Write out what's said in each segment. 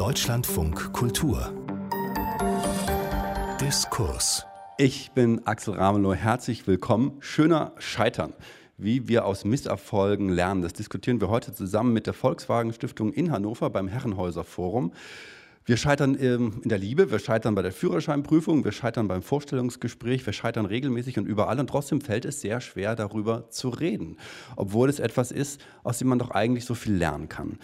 Deutschlandfunk Kultur Diskurs Ich bin Axel Ramelow, herzlich willkommen. Schöner Scheitern. Wie wir aus Misserfolgen lernen, das diskutieren wir heute zusammen mit der Volkswagen Stiftung in Hannover beim Herrenhäuser Forum. Wir scheitern ähm, in der Liebe, wir scheitern bei der Führerscheinprüfung, wir scheitern beim Vorstellungsgespräch, wir scheitern regelmäßig und überall und trotzdem fällt es sehr schwer, darüber zu reden, obwohl es etwas ist, aus dem man doch eigentlich so viel lernen kann.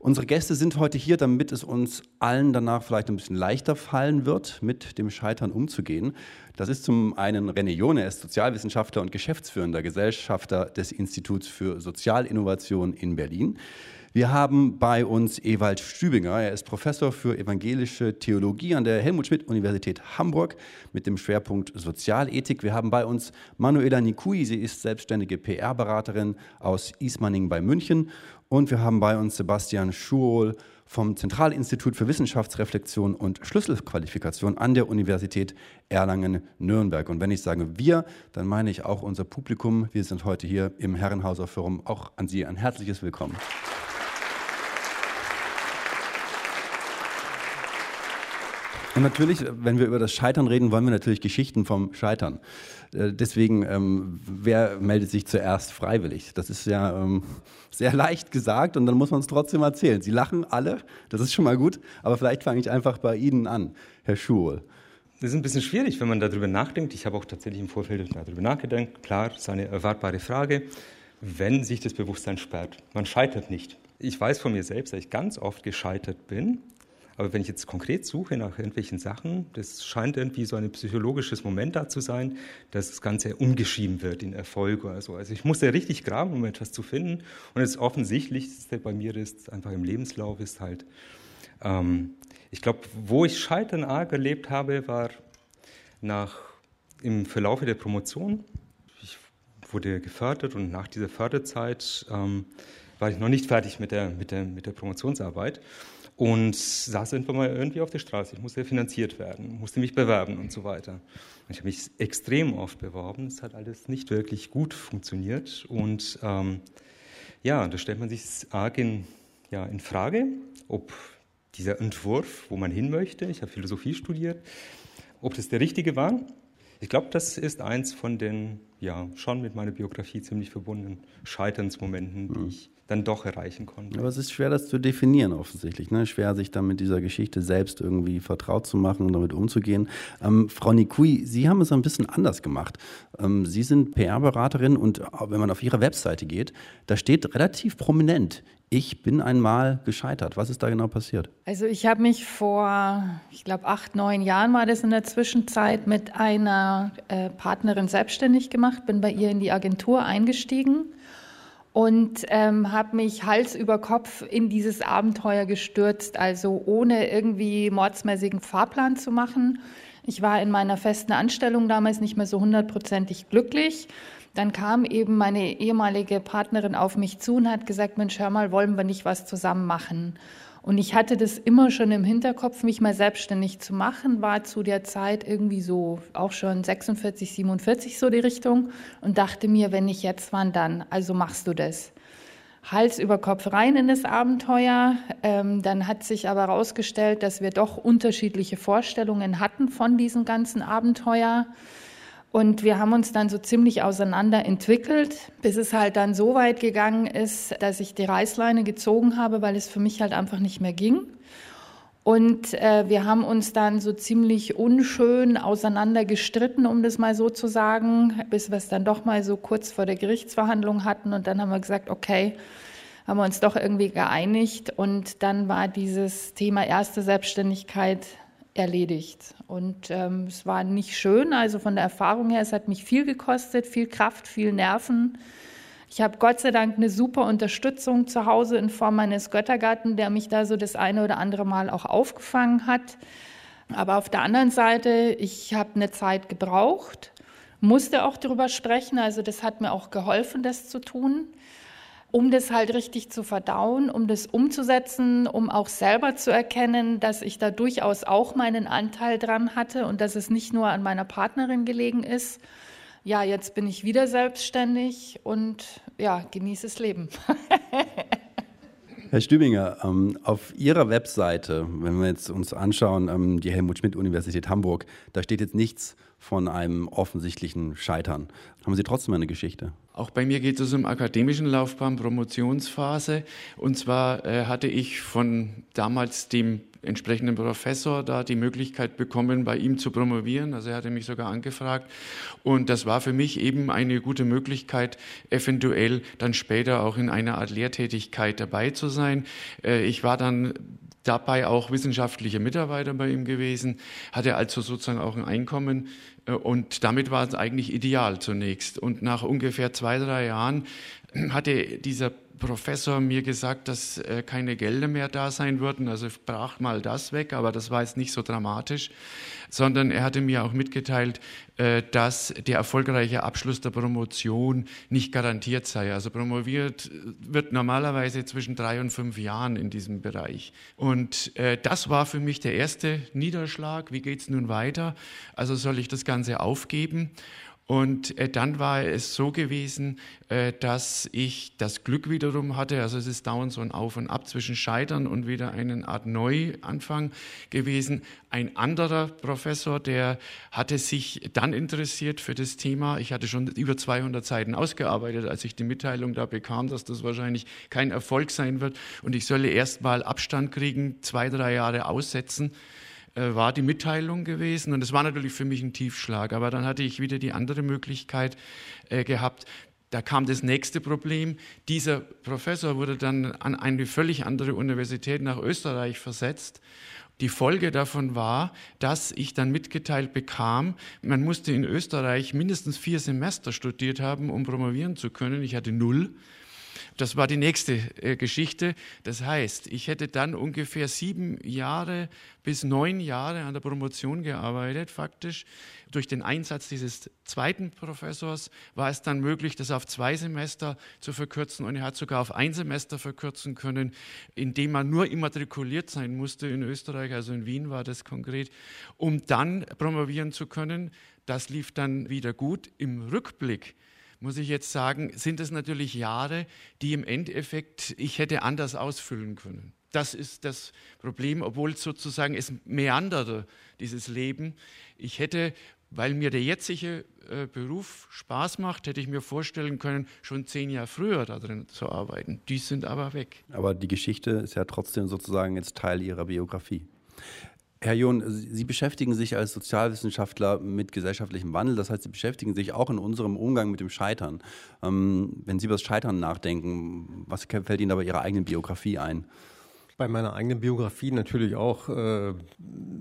Unsere Gäste sind heute hier, damit es uns allen danach vielleicht ein bisschen leichter fallen wird, mit dem Scheitern umzugehen. Das ist zum einen René Jone, er ist Sozialwissenschaftler und geschäftsführender Gesellschafter des Instituts für Sozialinnovation in Berlin. Wir haben bei uns Ewald Stübinger. Er ist Professor für evangelische Theologie an der Helmut Schmidt Universität Hamburg mit dem Schwerpunkt Sozialethik. Wir haben bei uns Manuela Nikui. Sie ist selbstständige PR-Beraterin aus Ismaning bei München. Und wir haben bei uns Sebastian Schuol vom Zentralinstitut für Wissenschaftsreflexion und Schlüsselqualifikation an der Universität Erlangen-Nürnberg. Und wenn ich sage wir, dann meine ich auch unser Publikum. Wir sind heute hier im Herrenhauser Forum. Auch an Sie ein herzliches Willkommen. Und natürlich, wenn wir über das Scheitern reden, wollen wir natürlich Geschichten vom Scheitern. Äh, deswegen, ähm, wer meldet sich zuerst freiwillig? Das ist ja ähm, sehr leicht gesagt und dann muss man es trotzdem erzählen. Sie lachen alle, das ist schon mal gut, aber vielleicht fange ich einfach bei Ihnen an, Herr Schuhl. Das ist ein bisschen schwierig, wenn man darüber nachdenkt. Ich habe auch tatsächlich im Vorfeld darüber nachgedacht. Klar, das ist eine erwartbare Frage. Wenn sich das Bewusstsein sperrt, man scheitert nicht. Ich weiß von mir selbst, dass ich ganz oft gescheitert bin aber wenn ich jetzt konkret suche nach irgendwelchen Sachen, das scheint irgendwie so ein psychologisches Moment da zu sein, dass das Ganze umgeschrieben wird in Erfolg oder so. Also ich musste richtig graben, um etwas zu finden. Und das Offensichtlichste bei mir ist einfach im Lebenslauf ist halt, ähm, ich glaube, wo ich Scheitern arg erlebt habe, war nach, im Verlaufe der Promotion. Ich wurde gefördert und nach dieser Förderzeit ähm, war ich noch nicht fertig mit der, mit der, mit der Promotionsarbeit und saß irgendwann mal irgendwie auf der Straße. Ich musste finanziert werden, musste mich bewerben und so weiter. Ich habe mich extrem oft beworben. Es hat alles nicht wirklich gut funktioniert. Und ähm, ja, da stellt man sich arg in, ja, in Frage, ob dieser Entwurf, wo man hin möchte, ich habe Philosophie studiert, ob das der richtige war. Ich glaube, das ist eins von den, ja, schon mit meiner Biografie ziemlich verbundenen Scheiternsmomenten, die mhm. ich dann doch erreichen konnte. Aber es ist schwer, das zu definieren, offensichtlich. Ne? Schwer, sich dann mit dieser Geschichte selbst irgendwie vertraut zu machen und damit umzugehen. Ähm, Frau Nikui, Sie haben es ein bisschen anders gemacht. Ähm, Sie sind PR-Beraterin und wenn man auf Ihre Webseite geht, da steht relativ prominent, ich bin einmal gescheitert. Was ist da genau passiert? Also ich habe mich vor, ich glaube, acht, neun Jahren war das in der Zwischenzeit mit einer äh, Partnerin selbstständig gemacht, bin bei ihr in die Agentur eingestiegen und ähm, habe mich Hals über Kopf in dieses Abenteuer gestürzt, also ohne irgendwie mordsmäßigen Fahrplan zu machen. Ich war in meiner festen Anstellung damals nicht mehr so hundertprozentig glücklich. Dann kam eben meine ehemalige Partnerin auf mich zu und hat gesagt, Mensch, hör mal, wollen wir nicht was zusammen machen? Und ich hatte das immer schon im Hinterkopf, mich mal selbstständig zu machen, war zu der Zeit irgendwie so auch schon 46, 47 so die Richtung und dachte mir, wenn nicht jetzt, wann dann? Also machst du das. Hals über Kopf rein in das Abenteuer. Ähm, dann hat sich aber herausgestellt, dass wir doch unterschiedliche Vorstellungen hatten von diesem ganzen Abenteuer. Und wir haben uns dann so ziemlich auseinander entwickelt, bis es halt dann so weit gegangen ist, dass ich die Reißleine gezogen habe, weil es für mich halt einfach nicht mehr ging. Und äh, wir haben uns dann so ziemlich unschön auseinander gestritten, um das mal so zu sagen, bis wir es dann doch mal so kurz vor der Gerichtsverhandlung hatten. Und dann haben wir gesagt, okay, haben wir uns doch irgendwie geeinigt. Und dann war dieses Thema erste Selbstständigkeit erledigt. Und ähm, es war nicht schön, also von der Erfahrung her, es hat mich viel gekostet, viel Kraft, viel Nerven. Ich habe Gott sei Dank eine super Unterstützung zu Hause in Form meines Göttergatten, der mich da so das eine oder andere Mal auch aufgefangen hat. Aber auf der anderen Seite, ich habe eine Zeit gebraucht, musste auch darüber sprechen, also das hat mir auch geholfen, das zu tun um das halt richtig zu verdauen, um das umzusetzen, um auch selber zu erkennen, dass ich da durchaus auch meinen Anteil dran hatte und dass es nicht nur an meiner Partnerin gelegen ist. Ja, jetzt bin ich wieder selbstständig und ja, genieße das Leben. Herr Stübinger, ähm, auf Ihrer Webseite, wenn wir jetzt uns anschauen, ähm, die Helmut-Schmidt-Universität Hamburg, da steht jetzt nichts von einem offensichtlichen Scheitern. Haben Sie trotzdem eine Geschichte? Auch bei mir geht es um akademischen Laufbahn, Promotionsphase. Und zwar äh, hatte ich von damals dem entsprechenden Professor da die Möglichkeit bekommen, bei ihm zu promovieren. Also er hatte mich sogar angefragt. Und das war für mich eben eine gute Möglichkeit, eventuell dann später auch in einer Art Lehrtätigkeit dabei zu sein. Äh, ich war dann dabei auch wissenschaftlicher Mitarbeiter bei ihm gewesen, hatte also sozusagen auch ein Einkommen äh, und damit war es eigentlich ideal zunächst. Und nach ungefähr zwei, drei Jahren hatte dieser Professor mir gesagt, dass äh, keine Gelder mehr da sein würden. Also brach mal das weg, aber das war jetzt nicht so dramatisch, sondern er hatte mir auch mitgeteilt, äh, dass der erfolgreiche Abschluss der Promotion nicht garantiert sei. Also promoviert wird normalerweise zwischen drei und fünf Jahren in diesem Bereich. Und äh, das war für mich der erste Niederschlag. Wie geht es nun weiter? Also soll ich das Ganze aufgeben? Und äh, dann war es so gewesen, äh, dass ich das Glück wiederum hatte, also es ist dauernd so ein Auf und Ab zwischen Scheitern und wieder eine Art Neuanfang gewesen. Ein anderer Professor, der hatte sich dann interessiert für das Thema. Ich hatte schon über 200 Seiten ausgearbeitet, als ich die Mitteilung da bekam, dass das wahrscheinlich kein Erfolg sein wird und ich solle erst mal Abstand kriegen, zwei, drei Jahre aussetzen äh, war die Mitteilung gewesen. Und es war natürlich für mich ein Tiefschlag. Aber dann hatte ich wieder die andere Möglichkeit äh, gehabt. Da kam das nächste Problem. Dieser Professor wurde dann an eine völlig andere Universität nach Österreich versetzt. Die Folge davon war, dass ich dann mitgeteilt bekam, man musste in Österreich mindestens vier Semester studiert haben, um promovieren zu können. Ich hatte null. Das war die nächste äh, Geschichte. Das heißt, ich hätte dann ungefähr sieben Jahre bis neun Jahre an der Promotion gearbeitet, faktisch. Durch den Einsatz dieses zweiten Professors war es dann möglich, das auf zwei Semester zu verkürzen und er hat sogar auf ein Semester verkürzen können, indem man nur immatrikuliert sein musste in Österreich, also in Wien war das konkret, um dann promovieren zu können. Das lief dann wieder gut. Im Rückblick muss ich jetzt sagen, sind es natürlich Jahre, die im Endeffekt ich hätte anders ausfüllen können. Das ist das Problem, obwohl sozusagen es meanderte, dieses Leben. Ich hätte, weil mir der jetzige äh, Beruf Spaß macht, hätte ich mir vorstellen können, schon zehn Jahre früher darin zu arbeiten. Die sind aber weg. Aber die Geschichte ist ja trotzdem sozusagen jetzt Teil Ihrer Biografie. Herr John, Sie beschäftigen sich als Sozialwissenschaftler mit gesellschaftlichem Wandel. Das heißt, Sie beschäftigen sich auch in unserem Umgang mit dem Scheitern. Ähm, wenn Sie über das Scheitern nachdenken, was fällt Ihnen da bei Ihrer eigenen Biografie ein? Bei meiner eigenen Biografie natürlich auch äh,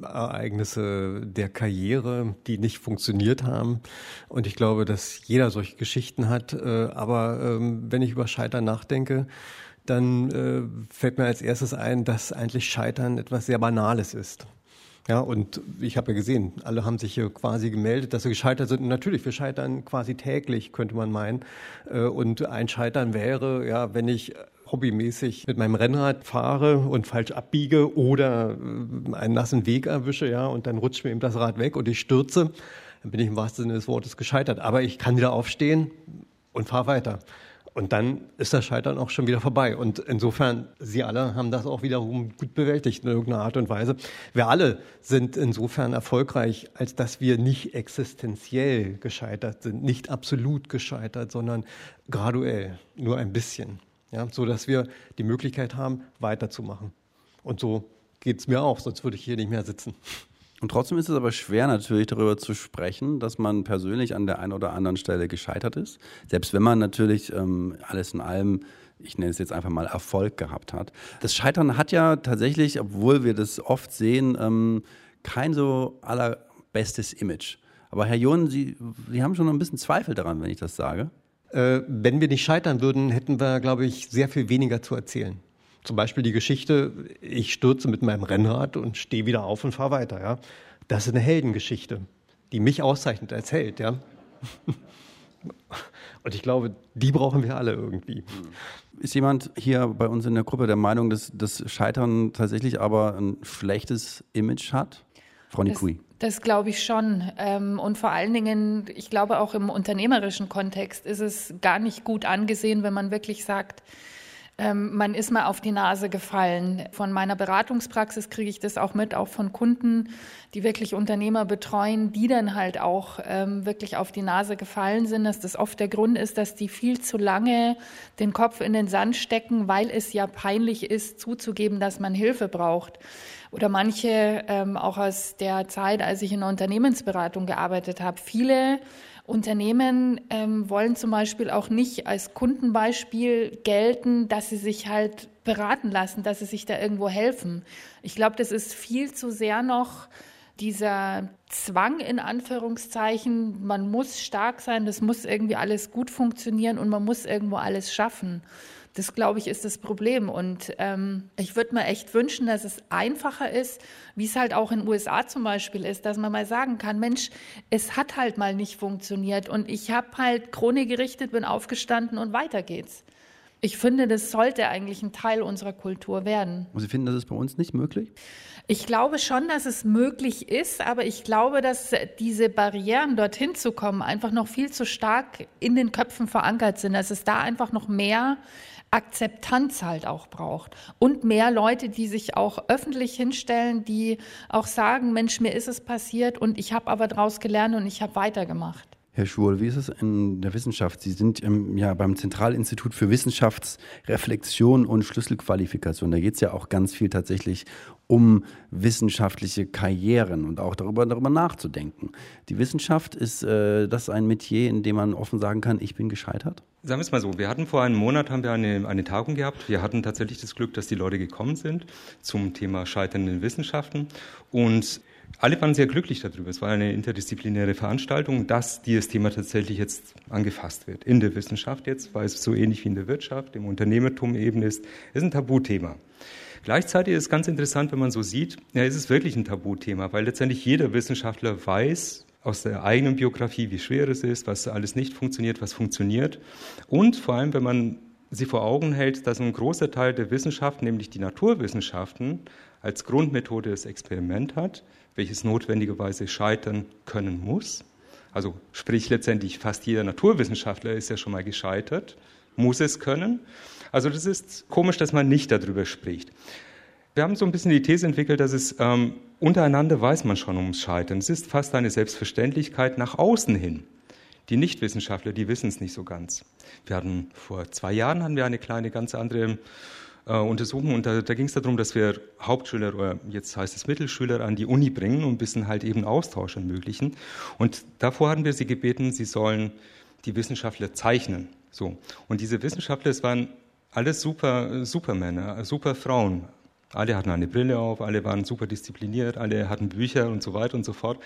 Ereignisse der Karriere, die nicht funktioniert haben. Und ich glaube, dass jeder solche Geschichten hat. Äh, aber ähm, wenn ich über Scheitern nachdenke, dann äh, fällt mir als erstes ein, dass eigentlich Scheitern etwas sehr Banales ist. Ja, und ich habe ja gesehen, alle haben sich hier quasi gemeldet, dass sie gescheitert sind. Und natürlich, wir scheitern quasi täglich, könnte man meinen. Äh, und ein Scheitern wäre, ja, wenn ich hobbymäßig mit meinem Rennrad fahre und falsch abbiege oder äh, einen nassen Weg erwische, ja, und dann rutscht mir eben das Rad weg und ich stürze, dann bin ich im wahrsten Sinne des Wortes gescheitert. Aber ich kann wieder aufstehen und fahre weiter. Und dann ist das Scheitern auch schon wieder vorbei. Und insofern, Sie alle haben das auch wiederum gut bewältigt in irgendeiner Art und Weise. Wir alle sind insofern erfolgreich, als dass wir nicht existenziell gescheitert sind, nicht absolut gescheitert, sondern graduell, nur ein bisschen. Ja, so dass wir die Möglichkeit haben, weiterzumachen. Und so geht es mir auch, sonst würde ich hier nicht mehr sitzen. Und trotzdem ist es aber schwer natürlich darüber zu sprechen, dass man persönlich an der einen oder anderen Stelle gescheitert ist. Selbst wenn man natürlich ähm, alles in allem, ich nenne es jetzt einfach mal Erfolg gehabt hat. Das Scheitern hat ja tatsächlich, obwohl wir das oft sehen, ähm, kein so allerbestes Image. Aber Herr John, Sie, Sie haben schon ein bisschen Zweifel daran, wenn ich das sage. Äh, wenn wir nicht scheitern würden, hätten wir, glaube ich, sehr viel weniger zu erzählen. Zum Beispiel die Geschichte, ich stürze mit meinem Rennrad und stehe wieder auf und fahre weiter. Ja? Das ist eine Heldengeschichte, die mich auszeichnet als Held. Ja? Und ich glaube, die brauchen wir alle irgendwie. Ist jemand hier bei uns in der Gruppe der Meinung, dass das Scheitern tatsächlich aber ein schlechtes Image hat? Frau Nikui. Das, das glaube ich schon. Ähm, und vor allen Dingen, ich glaube auch im unternehmerischen Kontext ist es gar nicht gut angesehen, wenn man wirklich sagt, ähm, man ist mal auf die Nase gefallen. Von meiner Beratungspraxis kriege ich das auch mit, auch von Kunden, die wirklich Unternehmer betreuen, die dann halt auch ähm, wirklich auf die Nase gefallen sind, dass das oft der Grund ist, dass die viel zu lange den Kopf in den Sand stecken, weil es ja peinlich ist, zuzugeben, dass man Hilfe braucht. Oder manche ähm, auch aus der Zeit, als ich in der Unternehmensberatung gearbeitet habe, viele Unternehmen ähm, wollen zum Beispiel auch nicht als Kundenbeispiel gelten, dass sie sich halt beraten lassen, dass sie sich da irgendwo helfen. Ich glaube, das ist viel zu sehr noch dieser Zwang in Anführungszeichen, man muss stark sein, das muss irgendwie alles gut funktionieren und man muss irgendwo alles schaffen. Das, glaube ich, ist das Problem. Und ähm, ich würde mir echt wünschen, dass es einfacher ist, wie es halt auch in den USA zum Beispiel ist, dass man mal sagen kann, Mensch, es hat halt mal nicht funktioniert und ich habe halt Krone gerichtet, bin aufgestanden und weiter geht's. Ich finde, das sollte eigentlich ein Teil unserer Kultur werden. Und Sie finden, das ist bei uns nicht möglich? Ich glaube schon, dass es möglich ist, aber ich glaube, dass diese Barrieren, dorthin zu kommen, einfach noch viel zu stark in den Köpfen verankert sind, dass es da einfach noch mehr Akzeptanz halt auch braucht und mehr Leute, die sich auch öffentlich hinstellen, die auch sagen, Mensch, mir ist es passiert und ich habe aber daraus gelernt und ich habe weitergemacht. Herr Schul, wie ist es in der Wissenschaft? Sie sind ähm, ja beim Zentralinstitut für Wissenschaftsreflexion und Schlüsselqualifikation. Da geht es ja auch ganz viel tatsächlich um wissenschaftliche Karrieren und auch darüber, darüber nachzudenken. Die Wissenschaft, ist äh, das ein Metier, in dem man offen sagen kann, ich bin gescheitert? Sagen wir es mal so, wir hatten vor einem Monat haben wir eine, eine Tagung gehabt. Wir hatten tatsächlich das Glück, dass die Leute gekommen sind zum Thema Scheitern Wissenschaften. Und alle waren sehr glücklich darüber. Es war eine interdisziplinäre Veranstaltung, dass dieses Thema tatsächlich jetzt angefasst wird. In der Wissenschaft jetzt, weil es so ähnlich wie in der Wirtschaft, im Unternehmertum eben ist, ist ein Tabuthema. Gleichzeitig ist es ganz interessant, wenn man so sieht, ja, ist es wirklich ein Tabuthema, weil letztendlich jeder Wissenschaftler weiß aus der eigenen Biografie, wie schwer es ist, was alles nicht funktioniert, was funktioniert. Und vor allem, wenn man sie vor Augen hält, dass ein großer Teil der Wissenschaften, nämlich die Naturwissenschaften, als Grundmethode das Experiment hat, welches notwendigerweise scheitern können muss. Also sprich letztendlich fast jeder Naturwissenschaftler ist ja schon mal gescheitert, muss es können. Also das ist komisch, dass man nicht darüber spricht. Wir haben so ein bisschen die These entwickelt, dass es ähm, untereinander weiß man schon ums Scheitern. Es ist fast eine Selbstverständlichkeit nach außen hin. Die Nichtwissenschaftler, die wissen es nicht so ganz. Wir hatten vor zwei Jahren haben wir eine kleine, ganz andere äh, Untersuchung und da, da ging es darum, dass wir Hauptschüler oder jetzt heißt es Mittelschüler an die Uni bringen und ein bisschen halt eben Austausch ermöglichen. Und davor hatten wir sie gebeten, sie sollen die Wissenschaftler zeichnen. So. Und diese Wissenschaftler, es waren alles super, super Männer, super Frauen. Alle hatten eine Brille auf, alle waren super diszipliniert, alle hatten Bücher und so weiter und so fort.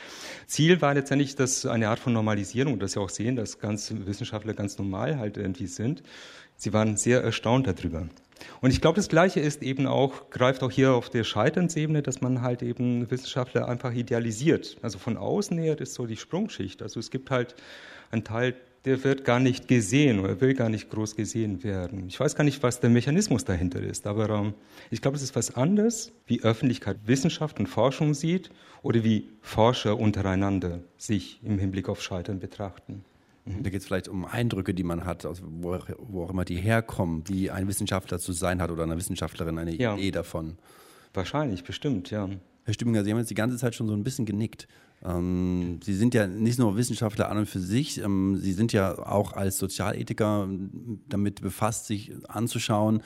Ziel war letztendlich dass eine Art von Normalisierung, dass sie auch sehen, dass ganz Wissenschaftler ganz normal halt irgendwie sind. Sie waren sehr erstaunt darüber. Und ich glaube, das Gleiche ist eben auch, greift auch hier auf der Scheiternsebene, dass man halt eben Wissenschaftler einfach idealisiert. Also von außen her ist so die Sprungschicht. Also es gibt halt einen Teil der wird gar nicht gesehen oder will gar nicht groß gesehen werden. Ich weiß gar nicht, was der Mechanismus dahinter ist, aber ähm, ich glaube, es ist was anderes, wie Öffentlichkeit Wissenschaft und Forschung sieht oder wie Forscher untereinander sich im Hinblick auf Scheitern betrachten. Mhm. Da geht es vielleicht um Eindrücke, die man hat, wo, wo, auch immer die herkommen, wie ein Wissenschaftler zu sein hat oder eine Wissenschaftlerin eine ja. Idee davon. Wahrscheinlich, bestimmt, ja. Herr Stümminger, Sie haben jetzt die ganze Zeit schon so ein bisschen genickt. Ähm, Sie sind ja nicht nur Wissenschaftler an und für sich, ähm, Sie sind ja auch als Sozialethiker damit befasst, sich anzuschauen,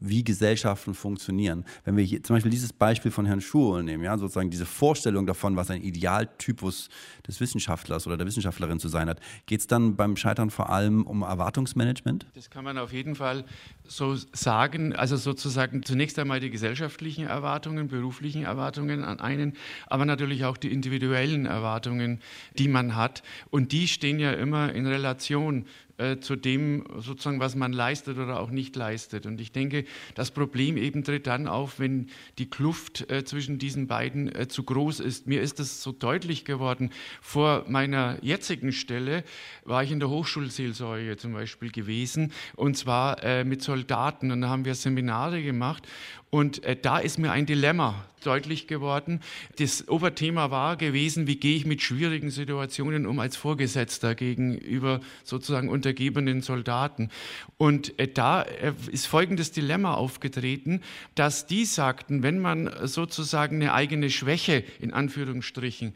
wie Gesellschaften funktionieren. Wenn wir hier zum Beispiel dieses Beispiel von Herrn Schuhl nehmen, ja, sozusagen diese Vorstellung davon, was ein Idealtypus des Wissenschaftlers oder der Wissenschaftlerin zu sein hat, geht es dann beim Scheitern vor allem um Erwartungsmanagement? Das kann man auf jeden Fall so sagen. Also sozusagen zunächst einmal die gesellschaftlichen Erwartungen, beruflichen Erwartungen an einen, aber natürlich auch die individuellen Erwartungen, die man hat. Und die stehen ja immer in Relation äh, zu dem, sozusagen, was man leistet oder auch nicht leistet. Und ich denke, das Problem eben tritt dann auf, wenn die Kluft äh, zwischen diesen beiden äh, zu groß ist. Mir ist das so deutlich geworden. Vor meiner jetzigen Stelle war ich in der Hochschulseelsorge zum Beispiel gewesen, und zwar äh, mit Soldaten. Und da haben wir Seminare gemacht. Und äh, da ist mir ein Dilemma deutlich geworden. Das Oberthema war gewesen, wie gehe ich mit schwierigen Situationen um als Vorgesetzter gegenüber sozusagen untergebenen Soldaten. Und äh, da äh, ist folgendes Dilemma aufgetreten, dass die sagten, wenn man sozusagen eine eigene Schwäche in Anführungsstrichen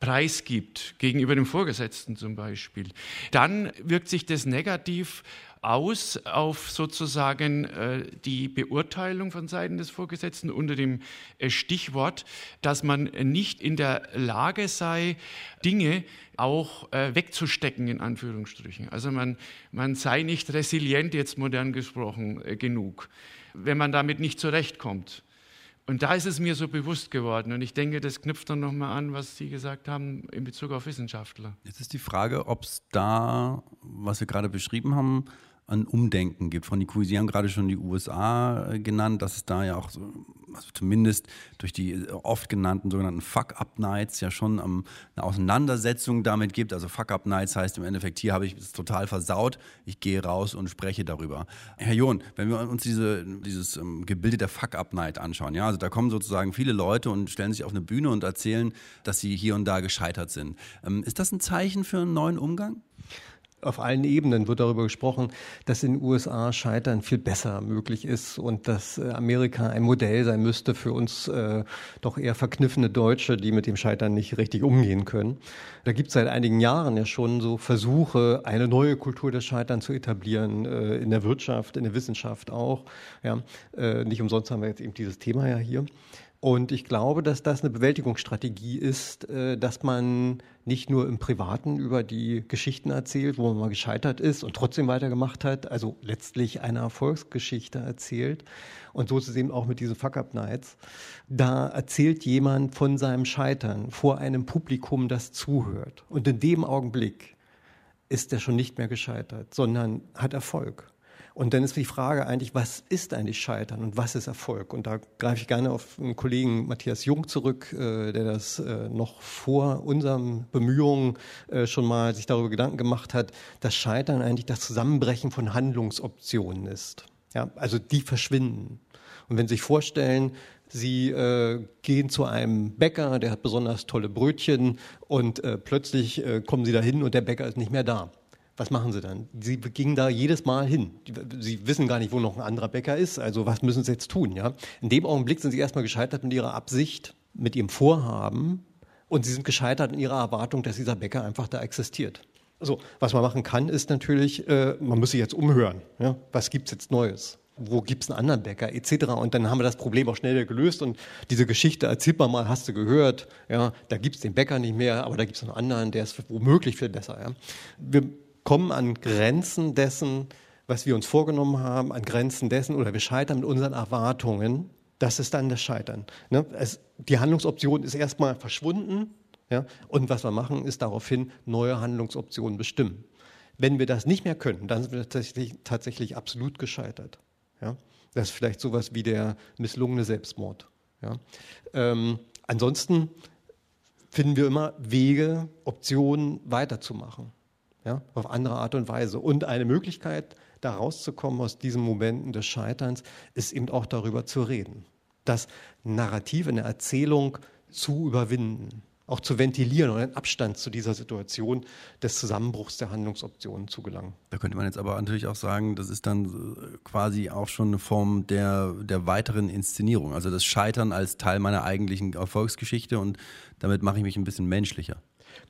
preisgibt, gegenüber dem Vorgesetzten zum Beispiel, dann wirkt sich das negativ aus auf sozusagen äh, die Beurteilung von Seiten des Vorgesetzten unter dem äh, Stichwort, dass man nicht in der Lage sei, Dinge auch äh, wegzustecken, in Anführungsstrichen. Also man, man sei nicht resilient, jetzt modern gesprochen, äh, genug, wenn man damit nicht zurechtkommt. Und da ist es mir so bewusst geworden. Und ich denke, das knüpft dann nochmal an, was Sie gesagt haben in Bezug auf Wissenschaftler. Jetzt ist die Frage, ob es da, was wir gerade beschrieben haben, ein Umdenken gibt. Von die Sie haben gerade schon die USA äh, genannt, dass es da ja auch so, also zumindest durch die äh, oft genannten sogenannten Fuck-Up-Nights ja schon um, eine Auseinandersetzung damit gibt. Also Fuck-Up-Nights heißt im Endeffekt, hier habe ich es total versaut, ich gehe raus und spreche darüber. Herr John, wenn wir uns diese, dieses um, Gebilde der Fuck-Up-Night anschauen, ja, also da kommen sozusagen viele Leute und stellen sich auf eine Bühne und erzählen, dass sie hier und da gescheitert sind. Ähm, ist das ein Zeichen für einen neuen Umgang? Auf allen Ebenen wird darüber gesprochen, dass in den USA Scheitern viel besser möglich ist und dass äh, Amerika ein Modell sein müsste für uns äh, doch eher verkniffene Deutsche, die mit dem Scheitern nicht richtig umgehen können. Da gibt es seit einigen Jahren ja schon so Versuche, eine neue Kultur des Scheitern zu etablieren, äh, in der Wirtschaft, in der Wissenschaft auch. Ja, äh, nicht umsonst haben wir jetzt eben dieses Thema ja hier. Und ich glaube, dass das eine Bewältigungsstrategie ist, äh, dass man nicht nur im Privaten über die Geschichten erzählt, wo man mal gescheitert ist und trotzdem weitergemacht hat, also letztlich eine Erfolgsgeschichte erzählt. Und so ist es eben auch mit diesen Fuck-Up-Nights. Da erzählt jemand von seinem Scheitern vor einem Publikum, das zuhört. Und in dem Augenblick ist er schon nicht mehr gescheitert, sondern hat Erfolg. Und dann ist die Frage eigentlich, was ist eigentlich Scheitern und was ist Erfolg? Und da greife ich gerne auf einen Kollegen Matthias Jung zurück, äh, der das äh, noch vor unseren Bemühungen äh, schon mal sich darüber Gedanken gemacht hat, dass Scheitern eigentlich das Zusammenbrechen von Handlungsoptionen ist. Ja, also die verschwinden. Und wenn Sie sich vorstellen, Sie äh, gehen zu einem Bäcker, der hat besonders tolle Brötchen und äh, plötzlich äh, kommen Sie dahin und der Bäcker ist nicht mehr da was machen sie dann? Sie gingen da jedes Mal hin. Sie wissen gar nicht, wo noch ein anderer Bäcker ist. Also was müssen sie jetzt tun? Ja? In dem Augenblick sind sie erstmal gescheitert mit ihrer Absicht, mit ihrem Vorhaben. Und sie sind gescheitert in ihrer Erwartung, dass dieser Bäcker einfach da existiert. Also was man machen kann, ist natürlich, äh, man sich jetzt umhören. Ja? Was gibt's jetzt Neues? wo gibt es einen anderen Bäcker etc. Und dann haben wir das Problem auch schnell gelöst und diese Geschichte erzählt man mal, hast du gehört, ja, da gibt es den Bäcker nicht mehr, aber da gibt es einen anderen, der ist womöglich viel besser. Ja. Wir kommen an Grenzen dessen, was wir uns vorgenommen haben, an Grenzen dessen oder wir scheitern mit unseren Erwartungen. Das ist dann das Scheitern. Ne? Es, die Handlungsoption ist erstmal verschwunden. Ja? Und was wir machen, ist daraufhin neue Handlungsoptionen bestimmen. Wenn wir das nicht mehr können, dann sind wir tatsächlich, tatsächlich absolut gescheitert. Ja? Das ist vielleicht sowas wie der misslungene Selbstmord. Ja? Ähm, ansonsten finden wir immer Wege, Optionen weiterzumachen ja, auf andere Art und Weise. Und eine Möglichkeit, da rauszukommen aus diesen Momenten des Scheiterns, ist eben auch darüber zu reden. Das Narrativ in der Erzählung zu überwinden, auch zu ventilieren und einen Abstand zu dieser Situation des Zusammenbruchs der Handlungsoptionen zu gelangen. Da könnte man jetzt aber natürlich auch sagen, das ist dann äh, quasi auch schon eine Form der, der weiteren Inszenierung. Also das Scheitern als Teil meiner eigentlichen Erfolgsgeschichte und damit mache ich mich ein bisschen menschlicher.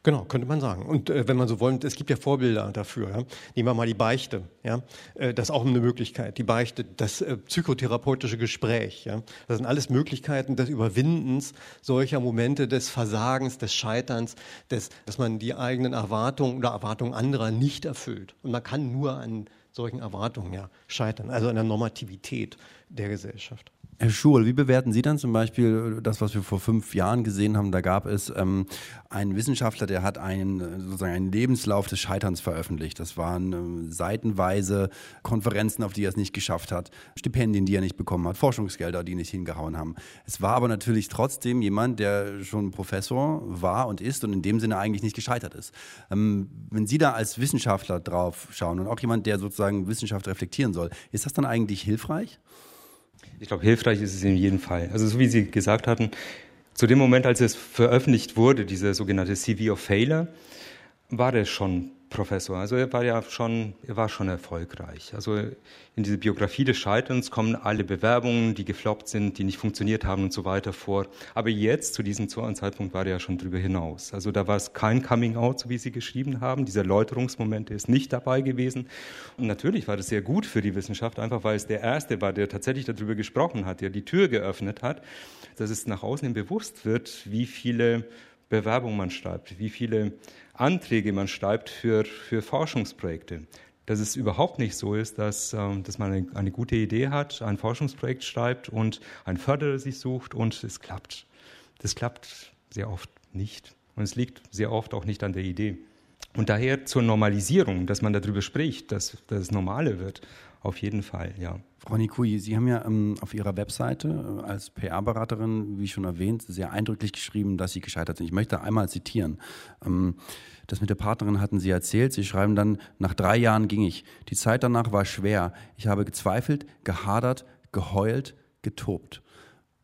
Genau, könnte man sagen. Und äh, wenn man so wollen, es gibt ja Vorbilder dafür. Ja? Nehmen wir mal die Beichte. Ja? Äh, das ist auch eine Möglichkeit. Die Beichte, das äh, psychotherapeutische Gespräch. Ja? Das sind alles Möglichkeiten des Überwindens solcher Momente des Versagens, des Scheiterns, des, dass man die eigenen Erwartungen oder Erwartungen anderer nicht erfüllt. Und man kann nur an solchen Erwartungen ja scheitern, also an der Normativität der Gesellschaft. Herr Schul, wie bewerten Sie dann zum Beispiel das, was wir vor fünf Jahren gesehen haben? Da gab es ähm, einen Wissenschaftler, der hat einen, sozusagen einen Lebenslauf des Scheiterns veröffentlicht. Das waren ähm, seitenweise Konferenzen, auf die er es nicht geschafft hat, Stipendien, die er nicht bekommen hat, Forschungsgelder, die nicht hingehauen haben. Es war aber natürlich trotzdem jemand, der schon Professor war und ist und in dem Sinne eigentlich nicht gescheitert ist. Ähm, wenn Sie da als Wissenschaftler drauf schauen und auch jemand, der sozusagen Wissenschaft reflektieren soll, ist das dann eigentlich hilfreich? Ich glaube, hilfreich ist es in jedem Fall. Also so wie Sie gesagt hatten, zu dem Moment, als es veröffentlicht wurde, diese sogenannte CV of Failure, war es schon Professor. Also er war ja schon, er war schon erfolgreich. Also in diese Biografie des Scheiterns kommen alle Bewerbungen, die gefloppt sind, die nicht funktioniert haben und so weiter vor. Aber jetzt, zu diesem Zeitpunkt, war er ja schon drüber hinaus. Also da war es kein Coming Out, so wie Sie geschrieben haben. Dieser Erläuterungsmoment ist nicht dabei gewesen. Und natürlich war das sehr gut für die Wissenschaft, einfach weil es der Erste war, der tatsächlich darüber gesprochen hat, der die Tür geöffnet hat, dass es nach außen bewusst wird, wie viele Bewerbungen man schreibt, wie viele Anträge man schreibt für, für Forschungsprojekte. Dass es überhaupt nicht so ist, dass, ähm, dass man eine, eine gute Idee hat, ein Forschungsprojekt schreibt und ein Förderer sich sucht und es klappt. Das klappt sehr oft nicht. Und es liegt sehr oft auch nicht an der Idee. Und daher zur Normalisierung, dass man darüber spricht, dass, dass es normale wird, auf jeden Fall, ja. Frau Nikui, Sie haben ja ähm, auf Ihrer Webseite äh, als PR-Beraterin, wie schon erwähnt, sehr eindrücklich geschrieben, dass Sie gescheitert sind. Ich möchte einmal zitieren. Ähm, das mit der Partnerin hatten Sie erzählt. Sie schreiben dann, nach drei Jahren ging ich. Die Zeit danach war schwer. Ich habe gezweifelt, gehadert, geheult, getobt.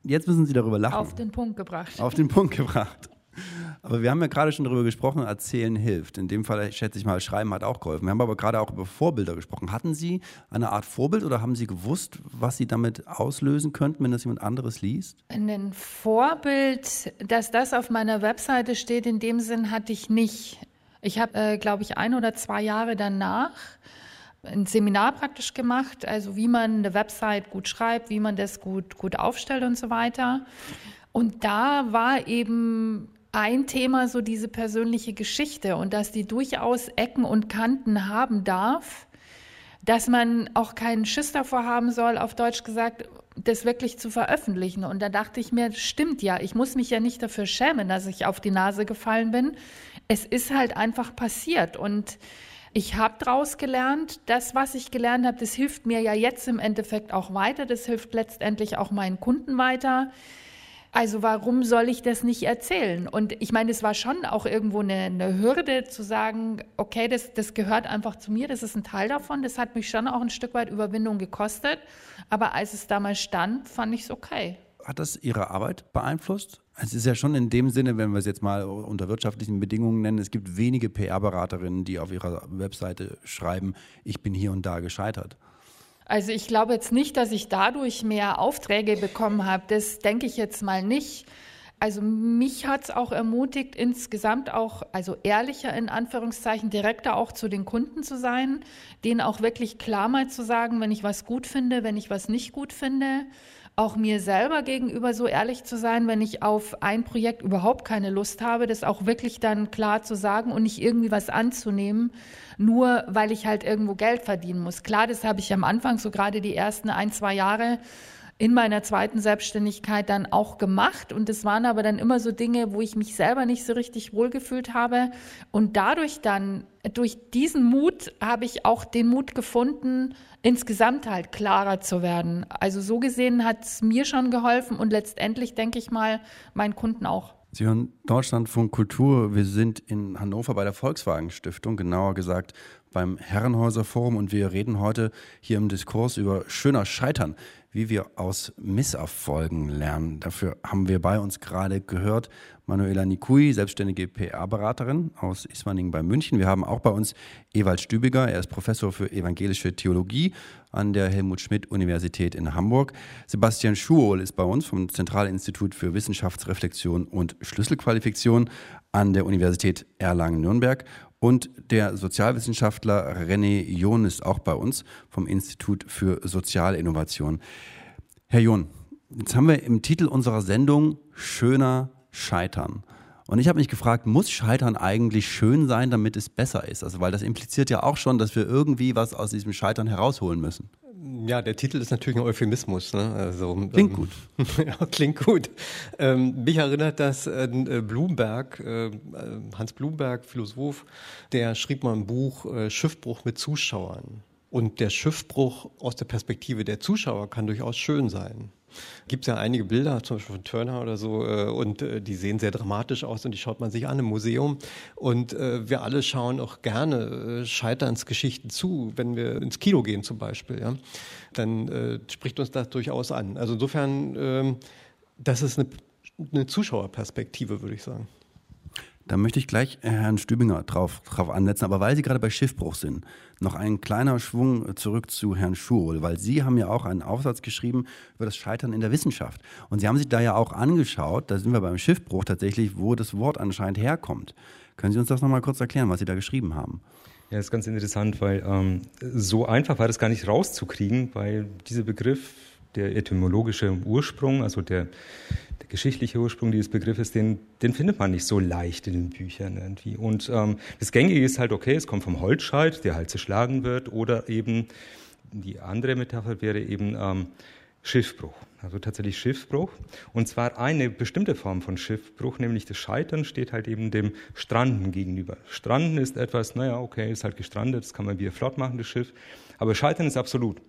Jetzt müssen Sie darüber lachen. Auf den Punkt gebracht. Auf den Punkt gebracht. Aber wir haben ja gerade schon darüber gesprochen, erzählen hilft. In dem Fall schätze ich mal, schreiben hat auch geholfen. Wir haben aber gerade auch über Vorbilder gesprochen. Hatten Sie eine Art Vorbild oder haben Sie gewusst, was Sie damit auslösen könnten, wenn das jemand anderes liest? Ein Vorbild, dass das auf meiner Webseite steht, in dem Sinn hatte ich nicht. Ich habe, äh, glaube ich, ein oder zwei Jahre danach ein Seminar praktisch gemacht, also wie man eine Website gut schreibt, wie man das gut, gut aufstellt und so weiter. Und da war eben ein Thema so diese persönliche Geschichte und dass die durchaus Ecken und Kanten haben darf, dass man auch keinen Schiss davor haben soll, auf Deutsch gesagt, das wirklich zu veröffentlichen. Und da dachte ich mir, stimmt ja, ich muss mich ja nicht dafür schämen, dass ich auf die Nase gefallen bin. Es ist halt einfach passiert und ich habe daraus gelernt, das, was ich gelernt habe, das hilft mir ja jetzt im Endeffekt auch weiter, das hilft letztendlich auch meinen Kunden weiter. Also warum soll ich das nicht erzählen? Und ich meine, es war schon auch irgendwo eine, eine Hürde zu sagen, okay, das, das gehört einfach zu mir, das ist ein Teil davon. Das hat mich schon auch ein Stück weit Überwindung gekostet. Aber als es damals stand, fand ich es okay. Hat das Ihre Arbeit beeinflusst? Es ist ja schon in dem Sinne, wenn wir es jetzt mal unter wirtschaftlichen Bedingungen nennen, es gibt wenige PR-Beraterinnen, die auf ihrer Webseite schreiben, ich bin hier und da gescheitert. Also ich glaube jetzt nicht, dass ich dadurch mehr Aufträge bekommen habe. Das denke ich jetzt mal nicht. Also mich hat es auch ermutigt, insgesamt auch, also ehrlicher in Anführungszeichen, direkter auch zu den Kunden zu sein, denen auch wirklich klar mal zu sagen, wenn ich was gut finde, wenn ich was nicht gut finde auch mir selber gegenüber so ehrlich zu sein, wenn ich auf ein Projekt überhaupt keine Lust habe, das auch wirklich dann klar zu sagen und nicht irgendwie was anzunehmen, nur weil ich halt irgendwo Geld verdienen muss. Klar, das habe ich am Anfang, so gerade die ersten ein, zwei Jahre, in meiner zweiten Selbstständigkeit dann auch gemacht. Und es waren aber dann immer so Dinge, wo ich mich selber nicht so richtig wohlgefühlt habe. Und dadurch dann, durch diesen Mut, habe ich auch den Mut gefunden, insgesamt halt klarer zu werden. Also so gesehen hat es mir schon geholfen und letztendlich denke ich mal meinen Kunden auch. Sie hören Deutschlandfunk Kultur. Wir sind in Hannover bei der Volkswagen Stiftung, genauer gesagt beim Herrenhäuser Forum und wir reden heute hier im Diskurs über schöner Scheitern wie wir aus Misserfolgen lernen. Dafür haben wir bei uns gerade gehört Manuela Nikui, selbstständige PR-Beraterin aus Ismaning bei München. Wir haben auch bei uns Ewald Stübiger, er ist Professor für evangelische Theologie an der Helmut Schmidt Universität in Hamburg. Sebastian Schuol ist bei uns vom Zentralinstitut für Wissenschaftsreflexion und Schlüsselqualifikation an der Universität Erlangen-Nürnberg und der Sozialwissenschaftler René John ist auch bei uns vom Institut für Sozialinnovation. Herr John, jetzt haben wir im Titel unserer Sendung Schöner Scheitern. Und ich habe mich gefragt, muss Scheitern eigentlich schön sein, damit es besser ist? Also, weil das impliziert ja auch schon, dass wir irgendwie was aus diesem Scheitern herausholen müssen. Ja, der Titel ist natürlich ein Euphemismus. Ne? Also, klingt ähm, gut. ja, klingt gut. Ähm, mich erinnert das äh, Bloomberg, äh, Hans Bloomberg, Philosoph, der schrieb mal ein Buch äh, Schiffbruch mit Zuschauern. Und der Schiffbruch aus der Perspektive der Zuschauer kann durchaus schön sein. Gibt es ja einige Bilder, zum Beispiel von Turner oder so, äh, und äh, die sehen sehr dramatisch aus und die schaut man sich an im Museum. Und äh, wir alle schauen auch gerne Scheiternsgeschichten zu, wenn wir ins Kino gehen zum Beispiel. Ja? Dann spricht uns das durchaus an. Also insofern, ähm, das ist eine, eine Zuschauerperspektive, würde ich sagen. Da möchte ich gleich Herrn Stübinger drauf, drauf ansetzen, aber weil Sie gerade bei Schiffbruch sind, noch ein kleiner Schwung zurück zu Herrn Schurl, weil Sie haben ja auch einen Aufsatz geschrieben über das Scheitern in der Wissenschaft. Und Sie haben sich da ja auch angeschaut, da sind wir beim Schiffbruch tatsächlich, wo das Wort anscheinend herkommt. Können Sie uns das nochmal kurz erklären, was Sie da geschrieben haben? Ja, das ist ganz interessant, weil ähm, so einfach war das gar nicht rauszukriegen, weil dieser Begriff, der etymologische Ursprung, also der der geschichtliche Ursprung dieses Begriffes, den, den findet man nicht so leicht in den Büchern irgendwie. Und ähm, das Gängige ist halt, okay, es kommt vom Holzscheit, der halt zerschlagen wird, oder eben die andere Metapher wäre eben ähm, Schiffbruch. Also tatsächlich Schiffbruch. Und zwar eine bestimmte Form von Schiffbruch, nämlich das Scheitern, steht halt eben dem Stranden gegenüber. Stranden ist etwas, naja, okay, ist halt gestrandet, das kann man wieder flott machen, das Schiff. Aber Scheitern ist absolut.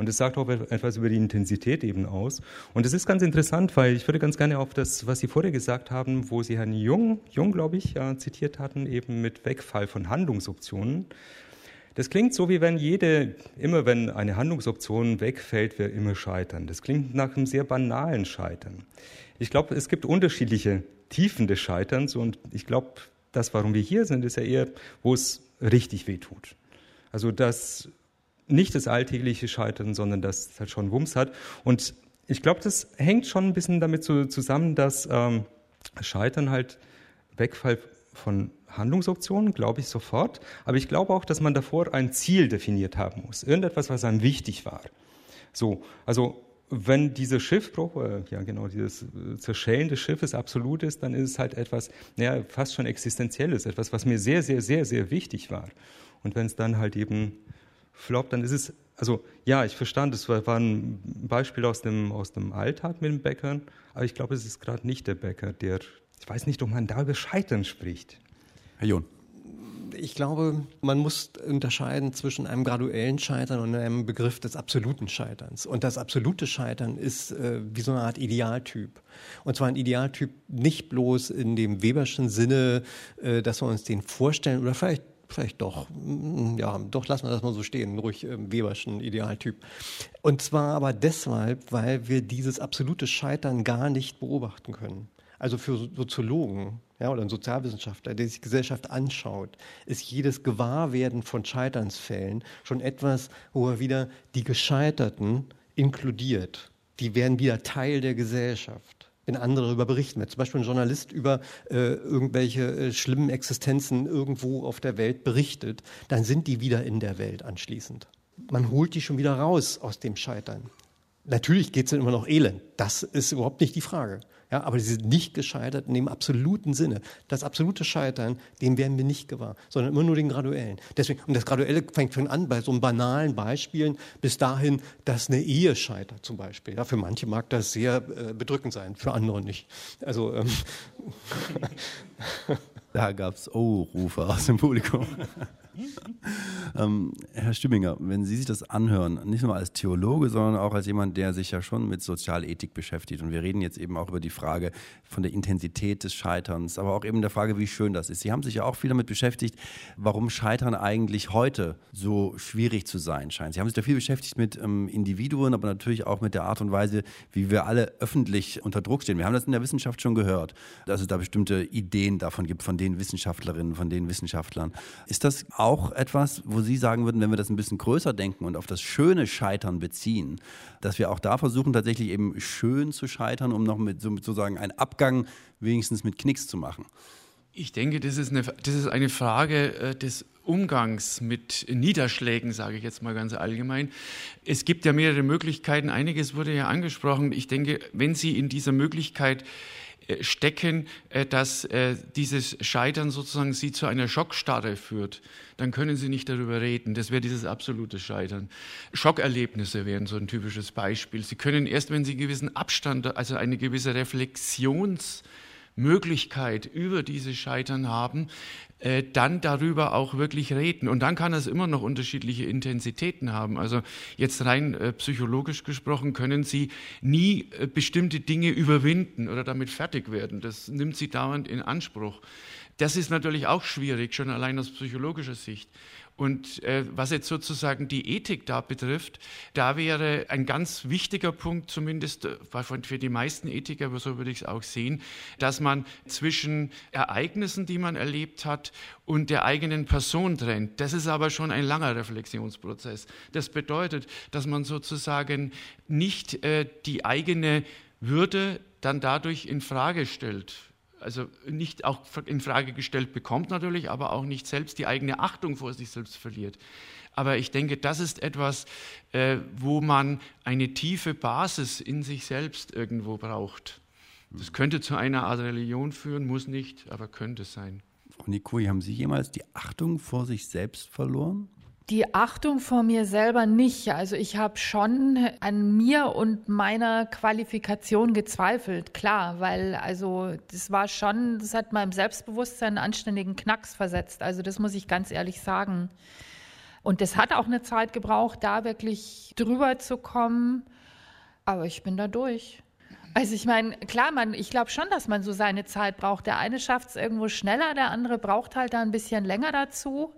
Und es sagt auch etwas über die Intensität eben aus. Und es ist ganz interessant, weil ich würde ganz gerne auf das, was Sie vorher gesagt haben, wo Sie Herrn Jung, Jung glaube ich, ja, zitiert hatten, eben mit Wegfall von Handlungsoptionen. Das klingt so, wie wenn jede, immer wenn eine Handlungsoption wegfällt, wir immer scheitern. Das klingt nach einem sehr banalen Scheitern. Ich glaube, es gibt unterschiedliche Tiefen des Scheiterns und ich glaube, das, warum wir hier sind, ist ja eher, wo es richtig weh tut. Also das nicht das alltägliche Scheitern, sondern das halt schon Wumms hat. Und ich glaube, das hängt schon ein bisschen damit so zusammen, dass ähm, Scheitern halt Wegfall von Handlungsoptionen, glaube ich sofort. Aber ich glaube auch, dass man davor ein Ziel definiert haben muss. Irgendetwas, was einem wichtig war. So, also wenn dieser Schiffbruch, äh, ja genau, dieses äh, Zerschellen des Schiffes absolut ist, dann ist es halt etwas, naja, fast schon existenzielles, etwas, was mir sehr, sehr, sehr, sehr wichtig war. Und wenn es dann halt eben floppt, dann ist es, also ja, ich verstand, es war, war ein Beispiel aus dem, aus dem Alltag mit den Bäckern, aber ich glaube, es ist gerade nicht der Bäcker, der, ich weiß nicht, ob man da über Scheitern spricht. Herr John. Ich glaube, man muss unterscheiden zwischen einem graduellen Scheitern und einem Begriff des absoluten Scheiterns. Und das absolute Scheitern ist äh, wie so eine Art Idealtyp. Und zwar ein Idealtyp nicht bloß in dem Weberschen Sinne, äh, dass wir uns den vorstellen oder vielleicht vielleicht doch, mm, ja, doch lassen wir das mal so stehen, ruhig äh, Weberschen Idealtyp. Und zwar aber deshalb, weil wir dieses absolute Scheitern gar nicht beobachten können. Also für Soziologen ja, oder ein Sozialwissenschaftler, der sich Gesellschaft anschaut, ist jedes Gewahrwerden von Scheiternsfällen schon etwas, wo er wieder die Gescheiterten inkludiert. Die werden wieder Teil der Gesellschaft wenn andere darüber berichten. Wenn zum Beispiel ein Journalist über äh, irgendwelche äh, schlimmen Existenzen irgendwo auf der Welt berichtet, dann sind die wieder in der Welt anschließend. Man holt die schon wieder raus aus dem Scheitern. Natürlich geht es dann immer noch elend. Das ist überhaupt nicht die Frage. Ja, aber sie sind nicht gescheitert in dem absoluten Sinne. Das absolute Scheitern, dem werden wir nicht gewahr, sondern immer nur den graduellen. Deswegen, und das Graduelle fängt schon an bei so banalen Beispielen bis dahin, dass eine Ehe scheitert zum Beispiel. Ja, für manche mag das sehr äh, bedrückend sein, für andere nicht. Also ähm, da gab es Oh-Rufe aus dem Publikum. ähm, Herr Stübinger, wenn Sie sich das anhören, nicht nur als Theologe, sondern auch als jemand, der sich ja schon mit Sozialethik beschäftigt, und wir reden jetzt eben auch über die Frage von der Intensität des Scheiterns, aber auch eben der Frage, wie schön das ist. Sie haben sich ja auch viel damit beschäftigt, warum Scheitern eigentlich heute so schwierig zu sein scheint. Sie haben sich da viel beschäftigt mit ähm, Individuen, aber natürlich auch mit der Art und Weise, wie wir alle öffentlich unter Druck stehen. Wir haben das in der Wissenschaft schon gehört, dass es da bestimmte Ideen davon gibt, von den Wissenschaftlerinnen, von den Wissenschaftlern. Ist das auch etwas, wo Sie sagen würden, wenn wir das ein bisschen größer denken und auf das schöne Scheitern beziehen, dass wir auch da versuchen, tatsächlich eben schön zu scheitern, um noch mit sozusagen einen Abgang wenigstens mit Knicks zu machen? Ich denke, das ist eine, das ist eine Frage äh, des Umgangs mit Niederschlägen, sage ich jetzt mal ganz allgemein. Es gibt ja mehrere Möglichkeiten. Einiges wurde ja angesprochen. Ich denke, wenn Sie in dieser Möglichkeit stecken, äh, dass äh, dieses Scheitern sozusagen sie zu einer Schockstarre führt, dann können sie nicht darüber reden. Das wäre dieses absolute Scheitern. Schockerlebnisse wären so ein typisches Beispiel. Sie können erst, wenn sie einen gewissen Abstand, also eine gewisse Reflexionsmöglichkeit über dieses Scheitern haben, äh, dann darüber auch wirklich reden. Und dann kann es immer noch unterschiedliche Intensitäten haben. Also jetzt rein äh, psychologisch gesprochen können Sie nie äh, bestimmte Dinge überwinden oder damit fertig werden. Das nimmt Sie dauernd in Anspruch. Das ist natürlich auch schwierig, schon allein aus psychologischer Sicht. Und äh, was jetzt sozusagen die Ethik da betrifft, da wäre ein ganz wichtiger Punkt, zumindest äh, für die meisten Ethiker, aber so würde ich es auch sehen, dass man zwischen Ereignissen, die man erlebt hat, und der eigenen Person trennt. Das ist aber schon ein langer Reflexionsprozess. Das bedeutet, dass man sozusagen nicht äh, die eigene Würde dann dadurch in Frage stellt also nicht auch in Frage gestellt bekommt natürlich, aber auch nicht selbst die eigene Achtung vor sich selbst verliert. Aber ich denke, das ist etwas, äh, wo man eine tiefe Basis in sich selbst irgendwo braucht. Das könnte zu einer Art Religion führen, muss nicht, aber könnte sein. Frau Nikui, haben Sie jemals die Achtung vor sich selbst verloren? Die Achtung vor mir selber nicht. Also ich habe schon an mir und meiner Qualifikation gezweifelt, klar, weil also das war schon, das hat meinem Selbstbewusstsein einen anständigen Knacks versetzt. Also das muss ich ganz ehrlich sagen. Und das hat auch eine Zeit gebraucht, da wirklich drüber zu kommen. Aber ich bin da durch. Also ich meine, klar, man, ich glaube schon, dass man so seine Zeit braucht. Der eine schafft es irgendwo schneller, der andere braucht halt da ein bisschen länger dazu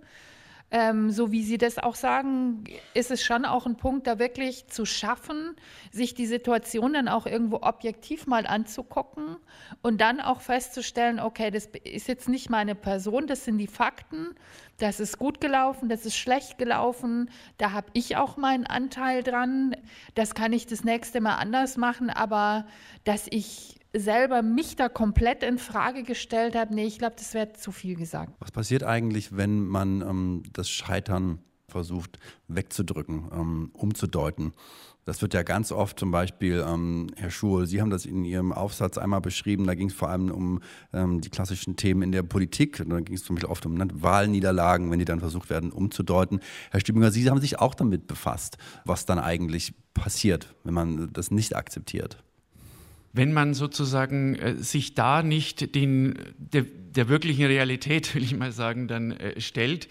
ähm, so wie Sie das auch sagen, ist es schon auch ein Punkt, da wirklich zu schaffen, sich die Situation dann auch irgendwo objektiv mal anzugucken und dann auch festzustellen, okay, das ist jetzt nicht meine Person, das sind die Fakten, das ist gut gelaufen, das ist schlecht gelaufen, da habe ich auch meinen Anteil dran, das kann ich das nächste Mal anders machen, aber dass ich selber mich da komplett in Frage gestellt habe, nee, ich glaube, das wäre zu viel gesagt. Was passiert eigentlich, wenn man ähm, das Scheitern versucht wegzudrücken, ähm, umzudeuten? Das wird ja ganz oft zum Beispiel, ähm, Herr Schur, Sie haben das in Ihrem Aufsatz einmal beschrieben, da ging es vor allem um ähm, die klassischen Themen in der Politik. Da ging es zum Beispiel oft um ne, Wahlniederlagen, wenn die dann versucht werden umzudeuten. Herr Stübinger, Sie haben sich auch damit befasst, was dann eigentlich passiert, wenn man das nicht akzeptiert wenn man sozusagen äh, sich da nicht den, der, der, wirklichen Realität, will ich mal sagen, dann äh, stellt,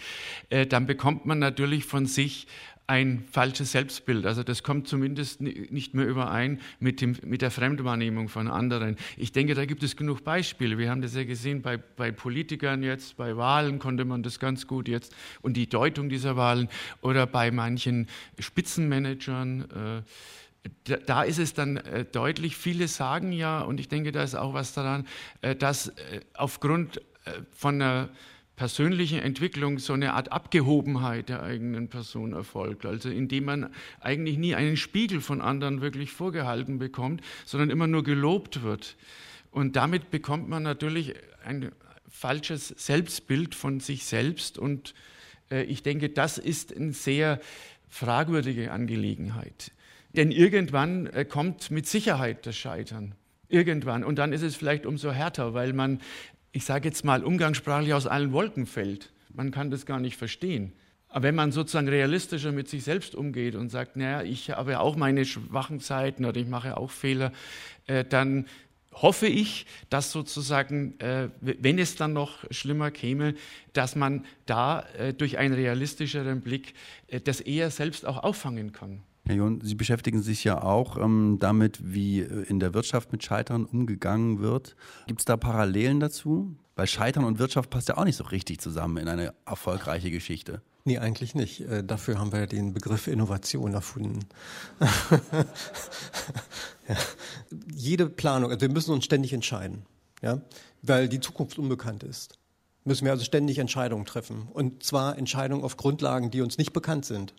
äh, dann bekommt man natürlich von sich ein falsches Selbstbild. Also das kommt zumindest nicht mehr überein mit, dem, mit der Fremdwahrnehmung von anderen. Ich denke, da gibt es genug Beispiele. Wir haben das ja gesehen bei, bei Politikern jetzt, bei Wahlen konnte man das ganz gut jetzt und die Deutung dieser Wahlen oder bei manchen Spitzenmanagern. Äh, da ist es dann äh, deutlich, viele sagen ja, und ich denke, da ist auch was daran, äh, dass äh, aufgrund von einer persönlichen Entwicklung so eine Art Abgehobenheit der eigenen Person erfolgt. Also indem man eigentlich nie einen Spiegel von anderen wirklich vorgehalten bekommt, sondern immer nur gelobt wird. Und damit bekommt man natürlich ein falsches Selbstbild von sich selbst. Und ich denke, das ist eine sehr fragwürdige Angelegenheit. Denn irgendwann äh, kommt mit Sicherheit das Scheitern. Irgendwann. Und dann ist es vielleicht umso härter, weil man, ich sage jetzt mal, umgangssprachlich aus allen Wolken fällt. Man kann das gar nicht verstehen. Aber wenn man sozusagen realistischer mit sich selbst umgeht und sagt, naja, ich habe ja auch meine schwachen Zeiten oder ich mache auch Fehler, äh, dann hoffe ich, dass sozusagen, äh, wenn es dann noch schlimmer käme, dass man da durch einen realistischeren Blick das eher selbst auch auffangen kann. Herr John, Sie beschäftigen sich ja auch ähm, damit, wie äh, in der Wirtschaft mit Scheitern umgegangen wird. Gibt es da Parallelen dazu? Weil Scheitern und Wirtschaft passt ja auch nicht so richtig zusammen in eine erfolgreiche Geschichte. Nee, eigentlich nicht. Äh, dafür haben wir ja den Begriff Innovation erfunden. ja. Jede Planung, also wir müssen uns ständig entscheiden, ja, weil die Zukunft unbekannt ist müssen wir also ständig Entscheidungen treffen. Und zwar Entscheidungen auf Grundlagen, die uns nicht bekannt sind.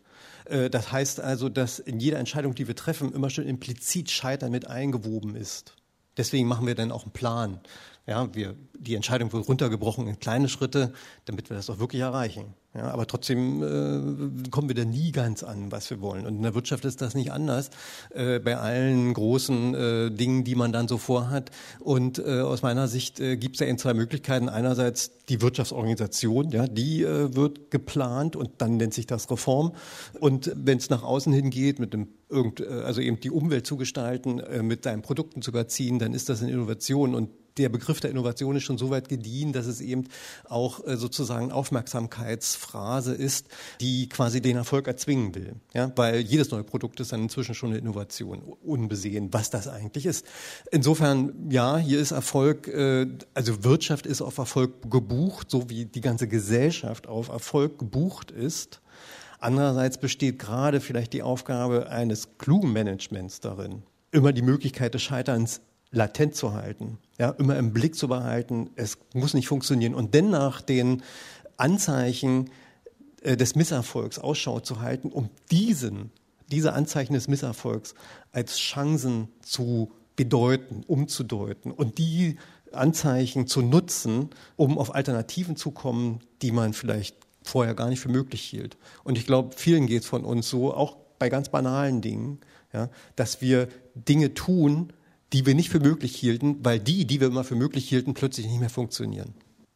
Äh, das heißt also, dass in jeder Entscheidung, die wir treffen, immer schon implizit Scheitern mit eingewoben ist. Deswegen machen wir dann auch einen Plan. Ja, wir, die Entscheidung wird runtergebrochen in kleine Schritte, damit wir das auch wirklich erreichen. Ja, aber trotzdem äh, kommen wir da nie ganz an, was wir wollen. Und in der Wirtschaft ist das nicht anders. Äh, bei allen großen äh, Dingen, die man dann so vorhat. Und äh, aus meiner Sicht äh, gibt es ja in zwei Möglichkeiten. Einerseits die Wirtschaftsorganisation, ja, die äh, wird geplant und dann nennt sich das Reform. Und wenn es nach außen hin geht, mit dem irgend, äh, also eben die Umwelt zu gestalten, äh, mit seinen Produkten zu überziehen, dann ist das eine Innovation und der Begriff der Innovation ist schon so weit gediehen, dass es eben auch äh, sozusagen Aufmerksamkeitsphrase ist, die quasi den Erfolg erzwingen will. Ja, weil jedes neue Produkt ist dann inzwischen schon eine Innovation, unbesehen, was das eigentlich ist. Insofern, ja, hier ist Erfolg, äh, also Wirtschaft ist auf Erfolg gebucht, so wie die ganze Gesellschaft auf Erfolg gebucht ist. Andererseits besteht gerade vielleicht die Aufgabe eines klugen Managements darin, immer die Möglichkeit des Scheiterns latent zu halten, ja, immer im Blick zu behalten, es muss nicht funktionieren und dann nach den Anzeichen äh, des Misserfolgs Ausschau zu halten, um diesen, diese Anzeichen des Misserfolgs als Chancen zu bedeuten, umzudeuten und die Anzeichen zu nutzen, um auf Alternativen zu kommen, die man vielleicht vorher gar nicht für möglich hielt. Und ich glaube, vielen geht es von uns so, auch bei ganz banalen Dingen, ja, dass wir Dinge tun, die wir nicht für möglich hielten, weil die, die wir immer für möglich hielten, plötzlich nicht mehr funktionieren.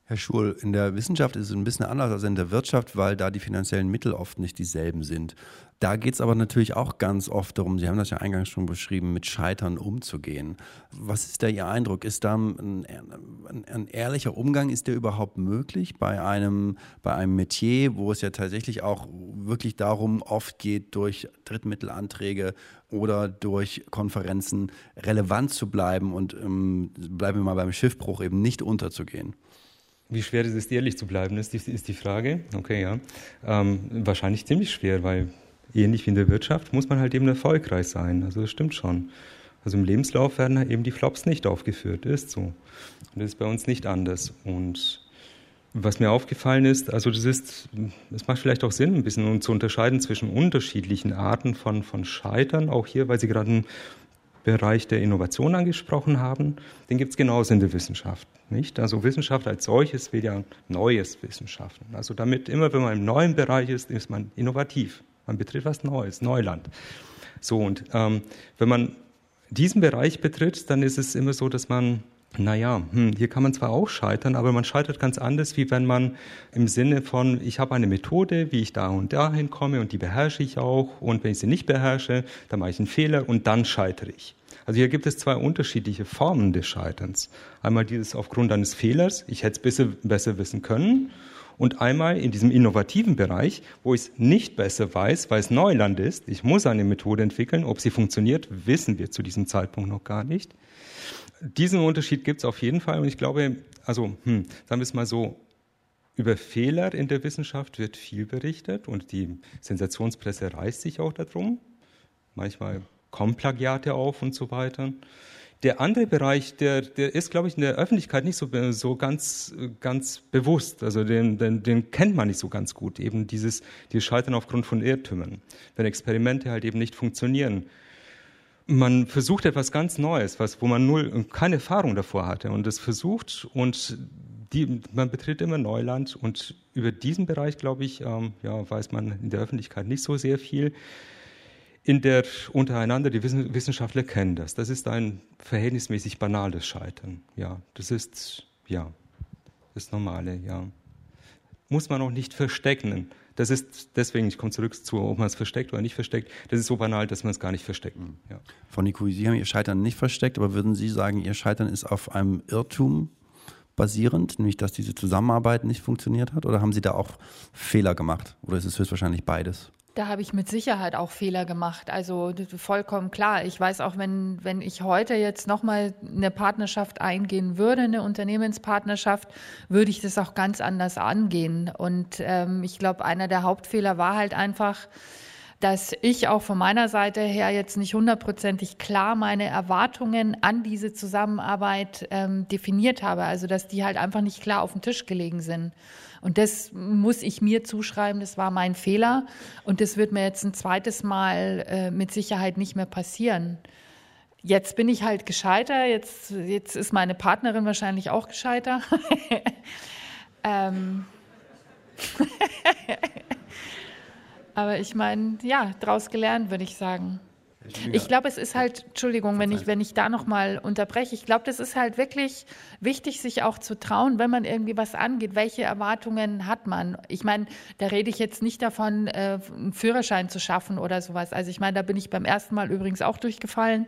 Herr Schul, in der Wissenschaft ist es ein bisschen anders als in der Wirtschaft, weil da die finanziellen Mittel oft nicht dieselben sind. Da geht es aber natürlich auch ganz oft darum, Sie haben das ja eingangs schon beschrieben, mit Scheitern umzugehen. Was ist da Ihr Eindruck? Ist da ein, ein, ein, ehrlicher Umgang, ist der überhaupt möglich bei einem, bei einem Metier, wo es ja tatsächlich auch wirklich darum oft geht, durch Drittmittelanträge oder durch Konferenzen relevant zu bleiben und ähm, bleiben wir mal beim Schiffbruch eben nicht unterzugehen? Wie schwer ist es, ehrlich zu bleiben, ist die, ist die Frage. Okay, ja. Ähm, wahrscheinlich ziemlich schwer, weil ähnlich wie in der Wirtschaft muss man halt eben erfolgreich sein. Also das stimmt schon. Also im Lebenslauf werden halt eben die Flops nicht aufgeführt, ist so. Und das ist bei uns nicht anders. Und was mir aufgefallen ist, also das ist, es macht vielleicht auch Sinn, ein bisschen zu unterscheiden zwischen unterschiedlichen Arten von, von Scheitern, auch hier, weil Sie gerade einen Bereich der Innovation angesprochen haben, den gibt es genauso in der Wissenschaft. Nicht? Also Wissenschaft als solches will ja neues Wissen schaffen. Also damit immer, wenn man im neuen Bereich ist, ist man innovativ. Man betritt was Neues, Neuland. So, und ähm, wenn man diesen Bereich betritt, dann ist es immer so, dass man naja, hm, hier kann man zwar auch scheitern, aber man scheitert ganz anders, wie wenn man im Sinne von, ich habe eine Methode, wie ich da und dahin komme und die beherrsche ich auch und wenn ich sie nicht beherrsche, dann mache ich einen Fehler und dann scheitere ich. Also hier gibt es zwei unterschiedliche Formen des Scheiterns. Einmal dieses aufgrund eines Fehlers, ich hätte es besser, besser wissen können und einmal in diesem innovativen Bereich, wo ich es nicht besser weiß, weil es Neuland ist. Ich muss eine Methode entwickeln. Ob sie funktioniert, wissen wir zu diesem Zeitpunkt noch gar nicht. Diesen Unterschied gibt es auf jeden Fall und ich glaube, also hm, sagen wir es mal so, über Fehler in der Wissenschaft wird viel berichtet und die Sensationspresse reißt sich auch darum. Manchmal kommen Plagiate auf und so weiter. Der andere Bereich, der, der ist, glaube ich, in der Öffentlichkeit nicht so, so ganz, ganz bewusst. Also den, den, den kennt man nicht so ganz gut. Eben dieses, dieses Scheitern aufgrund von Irrtümern. Wenn Experimente halt eben nicht funktionieren man versucht etwas ganz Neues, was, wo man null, keine Erfahrung davor hatte und das versucht und die, man betritt immer Neuland und über diesen Bereich, glaube ich, ähm, ja, weiß man in der Öffentlichkeit nicht so sehr viel. In der untereinander, die Wissenschaftler kennen das. Das ist ein verhältnismäßig banales Scheitern. Ja, das ist, ja, das Normale, ja. Muss man auch nicht verstecken. Das ist deswegen, ich komme zurück zu, ob man es versteckt oder nicht versteckt. Das ist so banal, dass man es gar nicht versteckt. Mhm. Ja. Frau Nikui, Sie haben Ihr Scheitern nicht versteckt, aber würden Sie sagen, Ihr Scheitern ist auf einem Irrtum basierend, nämlich dass diese Zusammenarbeit nicht funktioniert hat? Oder haben Sie da auch Fehler gemacht? Oder ist es höchstwahrscheinlich beides? Da habe ich mit Sicherheit auch Fehler gemacht. Also vollkommen klar. Ich weiß auch, wenn, wenn ich heute jetzt nochmal eine Partnerschaft eingehen würde, eine Unternehmenspartnerschaft, würde ich das auch ganz anders angehen. Und ähm, ich glaube, einer der Hauptfehler war halt einfach, dass ich auch von meiner Seite her jetzt nicht hundertprozentig klar meine Erwartungen an diese Zusammenarbeit ähm, definiert habe. Also dass die halt einfach nicht klar auf dem Tisch gelegen sind. Und das muss ich mir zuschreiben, das war mein Fehler. Und das wird mir jetzt ein zweites Mal äh, mit Sicherheit nicht mehr passieren. Jetzt bin ich halt gescheiter, jetzt, jetzt ist meine Partnerin wahrscheinlich auch gescheiter. ähm. Aber ich meine, ja, daraus gelernt, würde ich sagen. Ich glaube, es ist halt, Entschuldigung, wenn ich, wenn ich da nochmal unterbreche, ich glaube, das ist halt wirklich wichtig, sich auch zu trauen, wenn man irgendwie was angeht. Welche Erwartungen hat man? Ich meine, da rede ich jetzt nicht davon, äh, einen Führerschein zu schaffen oder sowas. Also ich meine, da bin ich beim ersten Mal übrigens auch durchgefallen.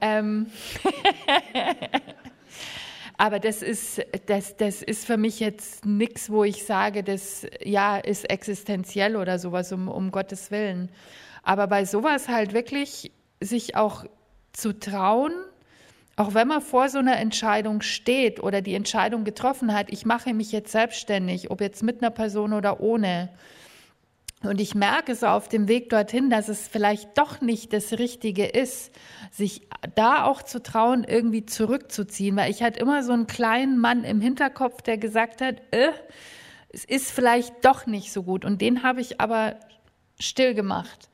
Ähm Aber das ist, das, das ist für mich jetzt nichts, wo ich sage, das ja ist existenziell oder sowas, um, um Gottes Willen. Aber bei sowas halt wirklich sich auch zu trauen, auch wenn man vor so einer Entscheidung steht oder die Entscheidung getroffen hat, ich mache mich jetzt selbstständig, ob jetzt mit einer Person oder ohne. Und ich merke so auf dem Weg dorthin, dass es vielleicht doch nicht das Richtige ist, sich da auch zu trauen, irgendwie zurückzuziehen. Weil ich hatte immer so einen kleinen Mann im Hinterkopf, der gesagt hat, äh, es ist vielleicht doch nicht so gut. Und den habe ich aber still gemacht.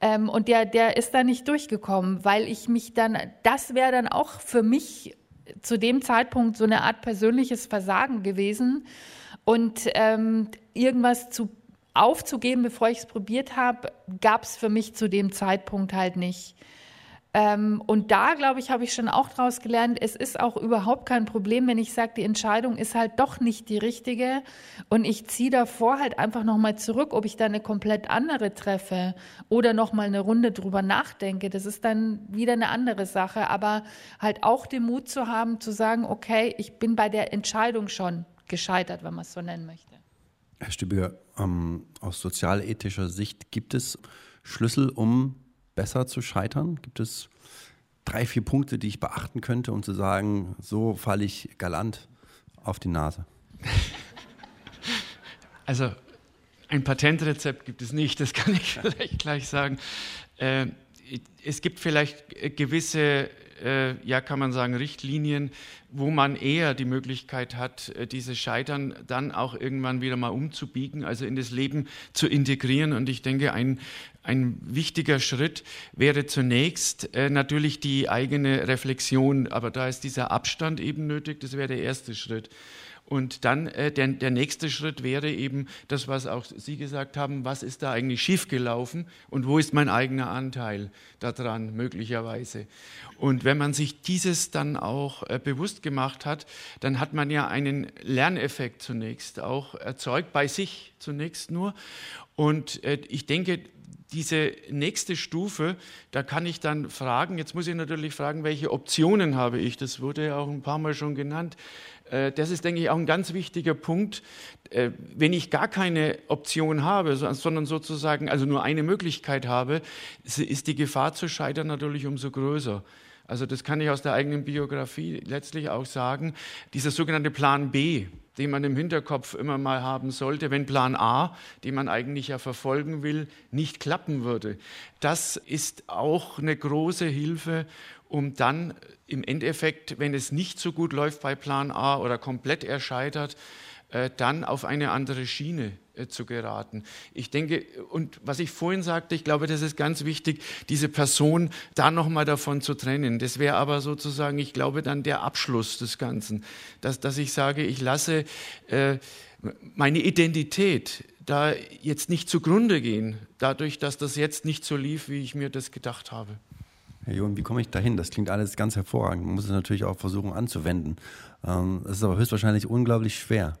Ähm, und der, der ist da nicht durchgekommen, weil ich mich dann, das wäre dann auch für mich zu dem Zeitpunkt so eine Art persönliches Versagen gewesen. Und ähm, irgendwas zu aufzugeben, bevor ich es probiert habe, gab es für mich zu dem Zeitpunkt halt nicht. Ähm, und da, glaube ich, habe ich schon auch daraus gelernt, es ist auch überhaupt kein Problem, wenn ich sage, die Entscheidung ist halt doch nicht die richtige und ich ziehe davor halt einfach nochmal zurück, ob ich da eine komplett andere treffe oder nochmal eine Runde drüber nachdenke. Das ist dann wieder eine andere Sache, aber halt auch den Mut zu haben, zu sagen, okay, ich bin bei der Entscheidung schon gescheitert, wenn man es so nennen möchte. Herr Stübiger, ähm, aus sozialethischer Sicht gibt es Schlüssel, um besser zu scheitern? Gibt es drei, vier Punkte, die ich beachten könnte, um zu sagen, so falle ich galant auf die Nase? Also ein Patentrezept gibt es nicht, das kann ich vielleicht gleich sagen. Äh, es gibt vielleicht gewisse äh, ja, kann man sagen, Richtlinien, wo man eher die Möglichkeit hat, äh, dieses Scheitern dann auch irgendwann wieder mal umzubiegen, also in das Leben zu integrieren. Und ich denke, ein, ein wichtiger Schritt wäre zunächst äh, natürlich die eigene Reflexion, aber da ist dieser Abstand eben nötig, das wäre der erste Schritt. Und dann äh, der, der nächste Schritt wäre eben das, was auch Sie gesagt haben, was ist da eigentlich schiefgelaufen und wo ist mein eigener Anteil daran möglicherweise. Und wenn man sich dieses dann auch äh, bewusst gemacht hat, dann hat man ja einen Lerneffekt zunächst auch erzeugt, bei sich zunächst nur. Und äh, ich denke, diese nächste Stufe, da kann ich dann fragen, jetzt muss ich natürlich fragen, welche Optionen habe ich? Das wurde ja auch ein paar Mal schon genannt. Äh, das ist, denke ich, auch ein ganz wichtiger Punkt. Äh, wenn ich gar keine Option habe, sondern sozusagen also nur eine Möglichkeit habe, ist die Gefahr zu scheitern natürlich umso größer. Also das kann ich aus der eigenen Biografie letztlich auch sagen. Dieser sogenannte Plan B, den man im Hinterkopf immer mal haben sollte, wenn Plan A, den man eigentlich ja verfolgen will, nicht klappen würde. Das ist auch eine große Hilfe, um dann im Endeffekt, wenn es nicht so gut läuft bei Plan A oder komplett erscheitert, äh, dann auf eine andere Schiene äh, zu geraten. Ich denke, und was ich vorhin sagte, ich glaube, das ist ganz wichtig, diese Person da nochmal davon zu trennen. Das wäre aber sozusagen, ich glaube, dann der Abschluss des Ganzen, dass, dass ich sage, ich lasse äh, meine Identität da jetzt nicht zugrunde gehen, dadurch, dass das jetzt nicht so lief, wie ich mir das gedacht habe. Herr John, wie komme ich dahin? Das klingt alles ganz hervorragend. Man muss es natürlich auch versuchen anzuwenden. Ähm, es ist aber höchstwahrscheinlich unglaublich schwer.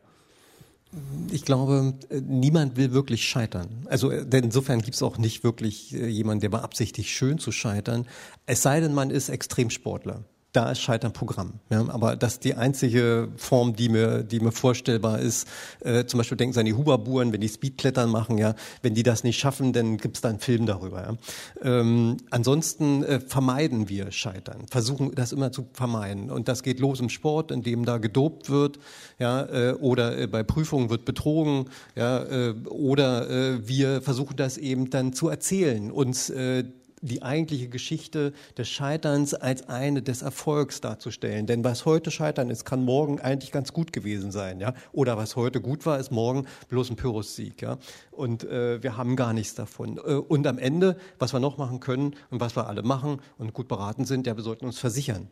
Ich glaube, niemand will wirklich scheitern. Also denn insofern gibt es auch nicht wirklich äh, jemanden, der beabsichtigt, schön zu scheitern. Es sei denn, man ist Extremsportler da ist Scheitern Programm. Ja, aber das ist die einzige Form, die mir, die mir vorstellbar ist. Äh, zum Beispiel denken Sie an die Huberburen, wenn die Speedklettern machen, ja, wenn die das nicht schaffen, dann gibt es da einen Film darüber. Ja. Ähm, ansonsten äh, vermeiden wir Scheitern, versuchen das immer zu vermeiden. Und das geht los im Sport, in dem da gedopt wird, ja, äh, oder äh, bei Prüfungen wird betrogen, ja, äh, oder äh, wir versuchen das eben dann zu erzählen, uns äh, die eigentliche Geschichte des Scheiterns als eine des Erfolgs darzustellen. Denn was heute Scheitern ist, kann morgen eigentlich ganz gut gewesen sein. Ja? Oder was heute gut war, ist morgen bloß ein Pyrrhus-Sieg. Ja? Und äh, wir haben gar nichts davon. Äh, und am Ende, was wir noch machen können und was wir alle machen und gut beraten sind, ja, wir sollten uns versichern.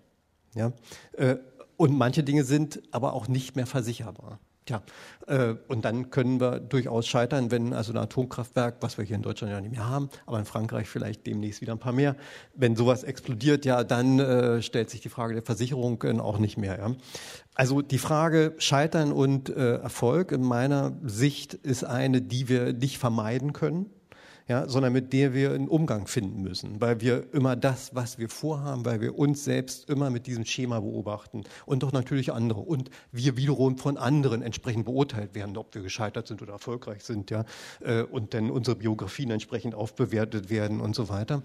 Ja? Äh, und manche Dinge sind aber auch nicht mehr versicherbar. Tja, äh, und dann können wir durchaus scheitern, wenn also ein Atomkraftwerk, was wir hier in Deutschland ja nicht mehr haben, aber in Frankreich vielleicht demnächst wieder ein paar mehr, wenn sowas explodiert, ja, dann äh, stellt sich die Frage der Versicherung äh, auch nicht mehr. Ja. Also die Frage Scheitern und äh, Erfolg in meiner Sicht ist eine, die wir nicht vermeiden können. Ja, sondern mit der wir einen Umgang finden müssen, weil wir immer das, was wir vorhaben, weil wir uns selbst immer mit diesem Schema beobachten und doch natürlich andere und wir wiederum von anderen entsprechend beurteilt werden, ob wir gescheitert sind oder erfolgreich sind, ja, äh, und dann unsere Biografien entsprechend aufbewertet werden und so weiter.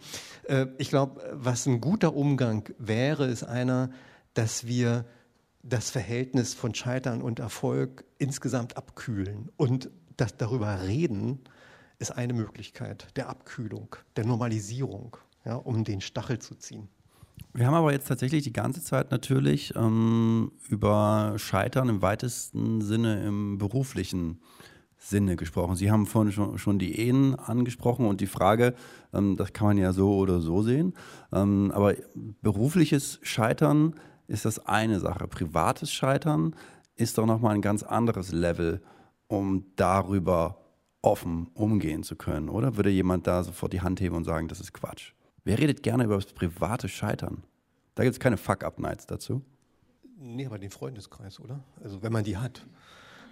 Äh, ich glaube, was ein guter Umgang wäre, ist einer, dass wir das Verhältnis von Scheitern und Erfolg insgesamt abkühlen. Und das darüber reden ist eine Möglichkeit der Abkühlung, der Normalisierung, ja, um den Stachel zu ziehen. Wir haben aber jetzt tatsächlich die ganze Zeit natürlich ähm, über Scheitern im weitesten Sinne im beruflichen Sinne gesprochen. Sie haben vorhin schon, schon die Ehen angesprochen und die Frage, ähm, das kann man ja so oder so sehen, ähm, aber berufliches Scheitern ist das eine Sache. Privates Scheitern ist doch nochmal ein ganz anderes Level, um darüber offen umgehen zu können, oder? Würde jemand da sofort die Hand heben und sagen, das ist Quatsch? Wer redet gerne über das private Scheitern? Da gibt es keine Fuck-Up-Nights dazu. Nee, aber den Freundeskreis, oder? Also wenn man die hat.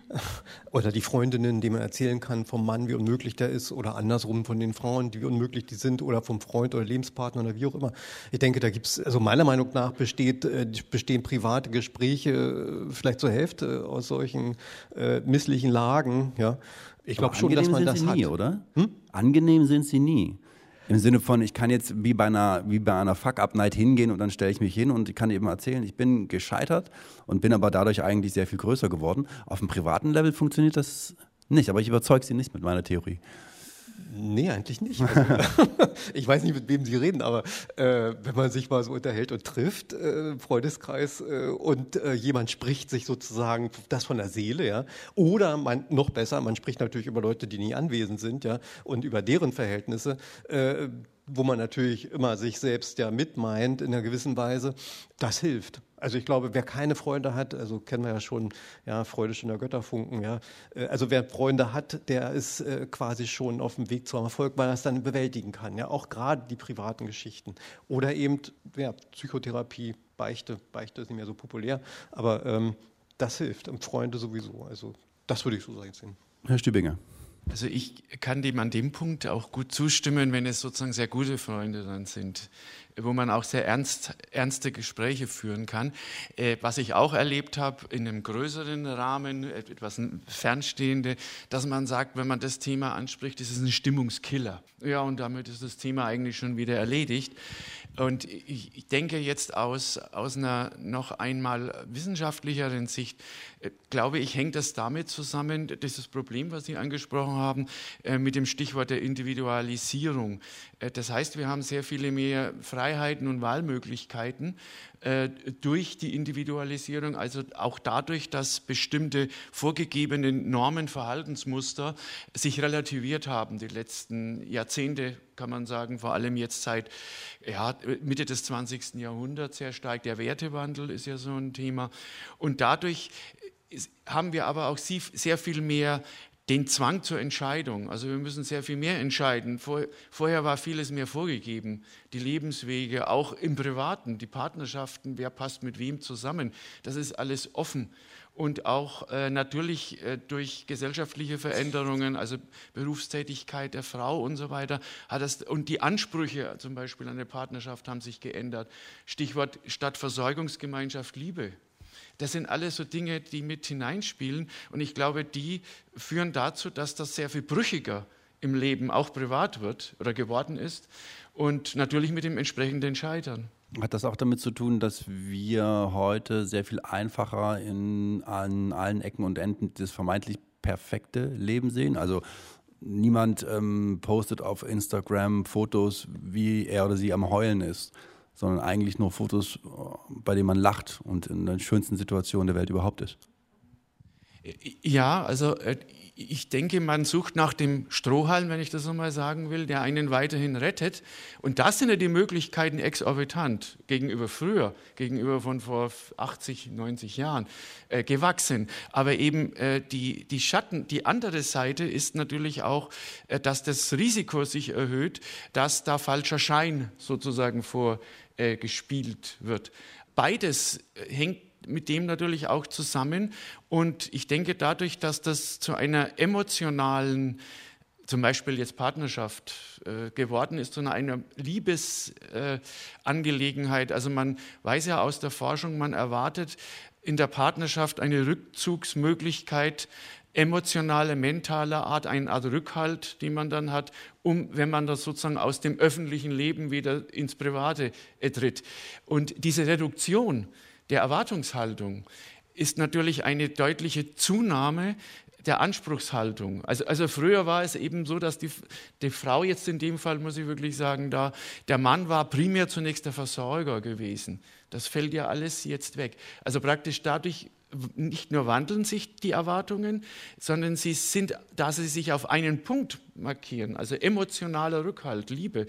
Oder die Freundinnen, die man erzählen kann vom Mann, wie unmöglich der ist, oder andersrum von den Frauen, wie unmöglich die sind, oder vom Freund oder Lebenspartner oder wie auch immer. Ich denke, da gibt es, also meiner Meinung nach besteht, äh, bestehen private Gespräche äh, vielleicht zur Hälfte aus solchen äh, misslichen Lagen. Ja. Ich glaube schon, dass man das nie, hat. oder? Hm? Angenehm sind sie nie. Im Sinne von, ich kann jetzt wie bei einer, wie bei einer Fuck-Up-Night hingehen und dann stelle ich mich hin und ich kann eben erzählen, ich bin gescheitert und bin aber dadurch eigentlich sehr viel größer geworden. Auf dem privaten Level funktioniert das nicht, aber ich überzeuge Sie nicht mit meiner Theorie. Nee, eigentlich nicht. Also, ich weiß nicht, mit wem Sie reden, aber äh, wenn man sich mal so unterhält und trifft, äh, Freundeskreis, äh, und äh, jemand spricht sich sozusagen das von der Seele, ja, oder man noch besser, man spricht natürlich über Leute, die nie anwesend sind, ja, und über deren Verhältnisse, äh, wo man natürlich immer sich selbst ja mitmeint in einer gewissen Weise, das hilft. Also ich glaube, wer keine Freunde hat, also kennen wir ja schon, ja, Freude schon der Götterfunken, ja. Äh, also wer Freunde hat, der ist äh, quasi schon auf dem Weg zum Erfolg, weil er es dann bewältigen kann, ja. Auch gerade die privaten Geschichten. Oder eben, ja, Psychotherapie, Beichte, Beichte ist nicht mehr so populär, aber ähm, das hilft und Freunde sowieso. Also das würde ich so sehen. Herr Stübinger. Also ich kann dem an dem Punkt auch gut zustimmen, wenn es sozusagen sehr gute Freunde dann sind wo man auch sehr ernst, ernste Gespräche führen kann. Äh, was ich auch erlebt habe in einem größeren Rahmen, etwas fernstehende, dass man sagt, wenn man das Thema anspricht, ist es ein Stimmungskiller. Ja, und damit ist das Thema eigentlich schon wieder erledigt. Und ich, denke jetzt aus, aus einer noch einmal wissenschaftlicheren Sicht, äh, glaube ich, hängt das damit zusammen, dieses Problem, was Sie angesprochen haben, äh, mit dem Stichwort der Individualisierung. Äh, das heißt, wir haben sehr viele mehr Freiheiten und Wahlmöglichkeiten äh, durch die Individualisierung, also auch dadurch, dass bestimmte vorgegebene Normen, Verhaltensmuster sich relativiert haben die letzten Jahrzehnte, kann man sagen, vor allem jetzt seit ja, Mitte des 20. Jahrhunderts sehr stark. Der Wertewandel ist ja so ein Thema. Und dadurch haben wir aber auch sehr viel mehr den Zwang zur Entscheidung. Also wir müssen sehr viel mehr entscheiden. Vor, vorher war vieles mehr vorgegeben. Die Lebenswege, auch im Privaten, die Partnerschaften, wer passt mit wem zusammen. Das ist alles offen. Und auch äh, natürlich äh, durch gesellschaftliche Veränderungen, also Berufstätigkeit der Frau und so weiter, hat das, und die Ansprüche zum Beispiel an eine Partnerschaft haben sich geändert. Stichwort Stadtversorgungsgemeinschaft Liebe das sind alles so Dinge, die mit hineinspielen. Und ich glaube, die führen dazu, dass das sehr viel brüchiger im Leben auch privat wird oder geworden ist. Und natürlich mit dem entsprechenden Scheitern. Hat das auch damit zu tun, dass wir heute sehr viel einfacher in, an allen Ecken und Enden das vermeintlich perfekte Leben sehen? Also niemand ähm, postet auf Instagram Fotos, wie er oder sie am Heulen ist sondern eigentlich nur Fotos, bei denen man lacht und in der schönsten Situation der Welt überhaupt ist. Ja, also äh, ich denke, man sucht nach dem Strohhalm, wenn ich das so mal sagen will, der einen weiterhin rettet. Und das sind ja die Möglichkeiten exorbitant gegenüber früher, gegenüber von vor 80, 90 Jahren äh, gewachsen. Aber eben äh, die, die Schatten, die andere Seite ist natürlich auch, äh, dass das Risiko sich erhöht, dass da falscher Schein sozusagen vor äh, gespielt wird. Beides äh, hängt mit dem natürlich auch zusammen. Und ich denke, dadurch, dass das zu einer emotionalen zum Beispiel jetzt Partnerschaft äh, geworden ist, zu einer Liebesangelegenheit. Äh, also man weiß ja aus der Forschung, man erwartet in der Partnerschaft eine Rückzugsmöglichkeit emotionale, mentaler Art, eine Art Rückhalt, die man dann hat, um, wenn man das sozusagen aus dem öffentlichen Leben wieder ins Private tritt. Und diese Reduktion der Erwartungshaltung ist natürlich eine deutliche Zunahme der Anspruchshaltung. Also, also früher war es eben so, dass die, die Frau jetzt in dem Fall, muss ich wirklich sagen, da, der Mann war primär zunächst der Versorger gewesen. Das fällt ja alles jetzt weg. Also praktisch dadurch nicht nur wandeln sich die Erwartungen, sondern sie sind, da sie sich auf einen Punkt markieren, also emotionaler Rückhalt, Liebe,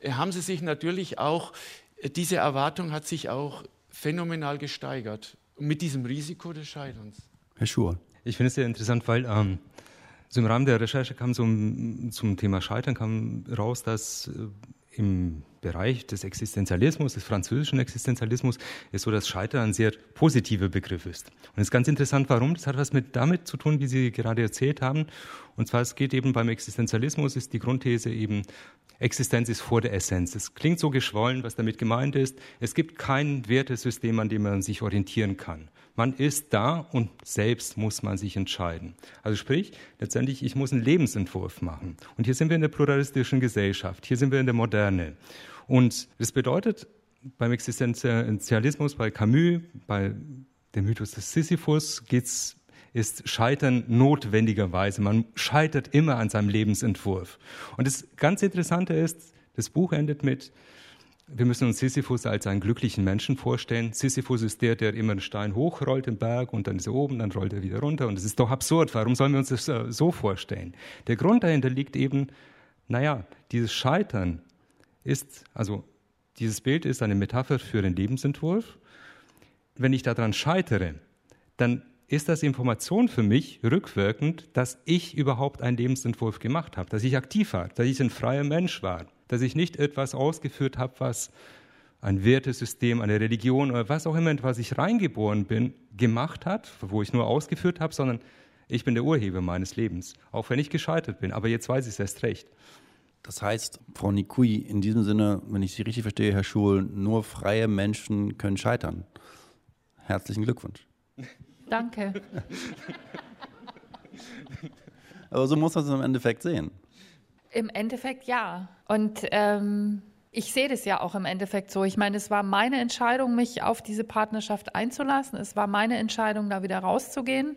äh, haben sie sich natürlich auch, äh, diese Erwartung hat sich auch phänomenal gesteigert mit diesem Risiko des Scheiterns. Herr Schur. Ich finde es sehr interessant, weil ähm, so im Rahmen der Recherche kam so zum Thema Scheitern kam raus, dass äh, im Bereich des Existenzialismus, des französischen Existenzialismus, ist so, dass Scheitern ein sehr positiver Begriff ist. Und es ist ganz interessant, warum. Das hat was mit damit zu tun, wie Sie gerade erzählt haben. Und zwar, es geht eben beim Existenzialismus, ist die Grundthese eben, Existenz ist vor der Essenz. Es klingt so geschwollen, was damit gemeint ist. Es gibt kein Wertesystem, an dem man sich orientieren kann. Man ist da und selbst muss man sich entscheiden. Also sprich, letztendlich, ich muss einen Lebensentwurf machen. Und hier sind wir in der pluralistischen Gesellschaft, hier sind wir in der Moderne. Und das bedeutet, beim Existenzialismus, bei Camus, bei dem Mythos des Sisyphus geht's ist Scheitern notwendigerweise. Man scheitert immer an seinem Lebensentwurf. Und das ganz Interessante ist, das Buch endet mit, wir müssen uns Sisyphus als einen glücklichen Menschen vorstellen. Sisyphus ist der, der immer einen Stein hochrollt im Berg und dann ist er oben, dann rollt er wieder runter. Und das ist doch absurd. Warum sollen wir uns das äh, so vorstellen? Der Grund dahinter liegt eben, naja, dieses Scheitern ist, also dieses Bild ist eine Metapher für den Lebensentwurf. Wenn ich daran scheitere, dann ist das Information für mich rückwirkend, dass ich überhaupt einen Lebensentwurf gemacht habe, dass ich aktiv war, dass ich ein freier Mensch war, dass ich nicht etwas ausgeführt habe, was ein Wertesystem, eine Religion oder was auch immer, was ich reingeboren bin, gemacht hat, wo ich nur ausgeführt habe, sondern ich bin der Urheber meines Lebens, auch wenn ich gescheitert bin. Aber jetzt weiß ich es erst recht. Das heißt, Frau Nikui, in diesem Sinne, wenn ich Sie richtig verstehe, Herr Schul, nur freie Menschen können scheitern. Herzlichen Glückwunsch. Danke. Aber so muss man es im Endeffekt sehen. Im Endeffekt ja. Und ähm, ich sehe das ja auch im Endeffekt so. Ich meine, es war meine Entscheidung, mich auf diese Partnerschaft einzulassen. Es war meine Entscheidung, da wieder rauszugehen.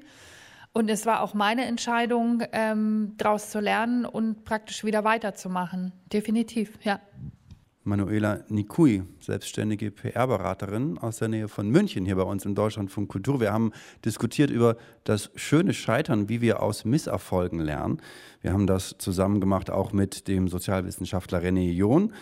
Und es war auch meine Entscheidung, ähm, daraus zu lernen und praktisch wieder weiterzumachen. Definitiv, ja. Manuela Nikui, selbstständige PR-Beraterin aus der Nähe von München hier bei uns im Deutschlandfunk Kultur. Wir haben diskutiert über das schöne Scheitern, wie wir aus Misserfolgen lernen. Wir haben das zusammen gemacht auch mit dem Sozialwissenschaftler René John.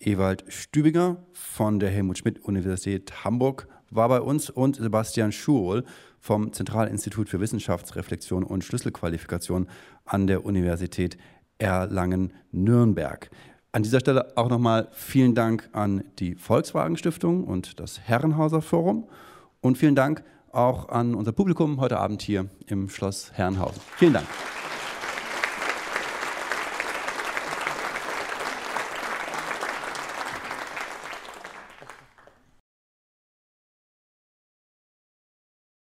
Ewald Stübinger von der Helmut Schmidt Universität Hamburg war bei uns und Sebastian Schuhl vom Zentralinstitut für Wissenschaftsreflexion und Schlüsselqualifikation an der Universität Erlangen-Nürnberg. An dieser Stelle auch nochmal vielen Dank an die Volkswagen Stiftung und das Herrenhauser Forum und vielen Dank auch an unser Publikum heute Abend hier im Schloss Herrenhausen. Vielen Dank.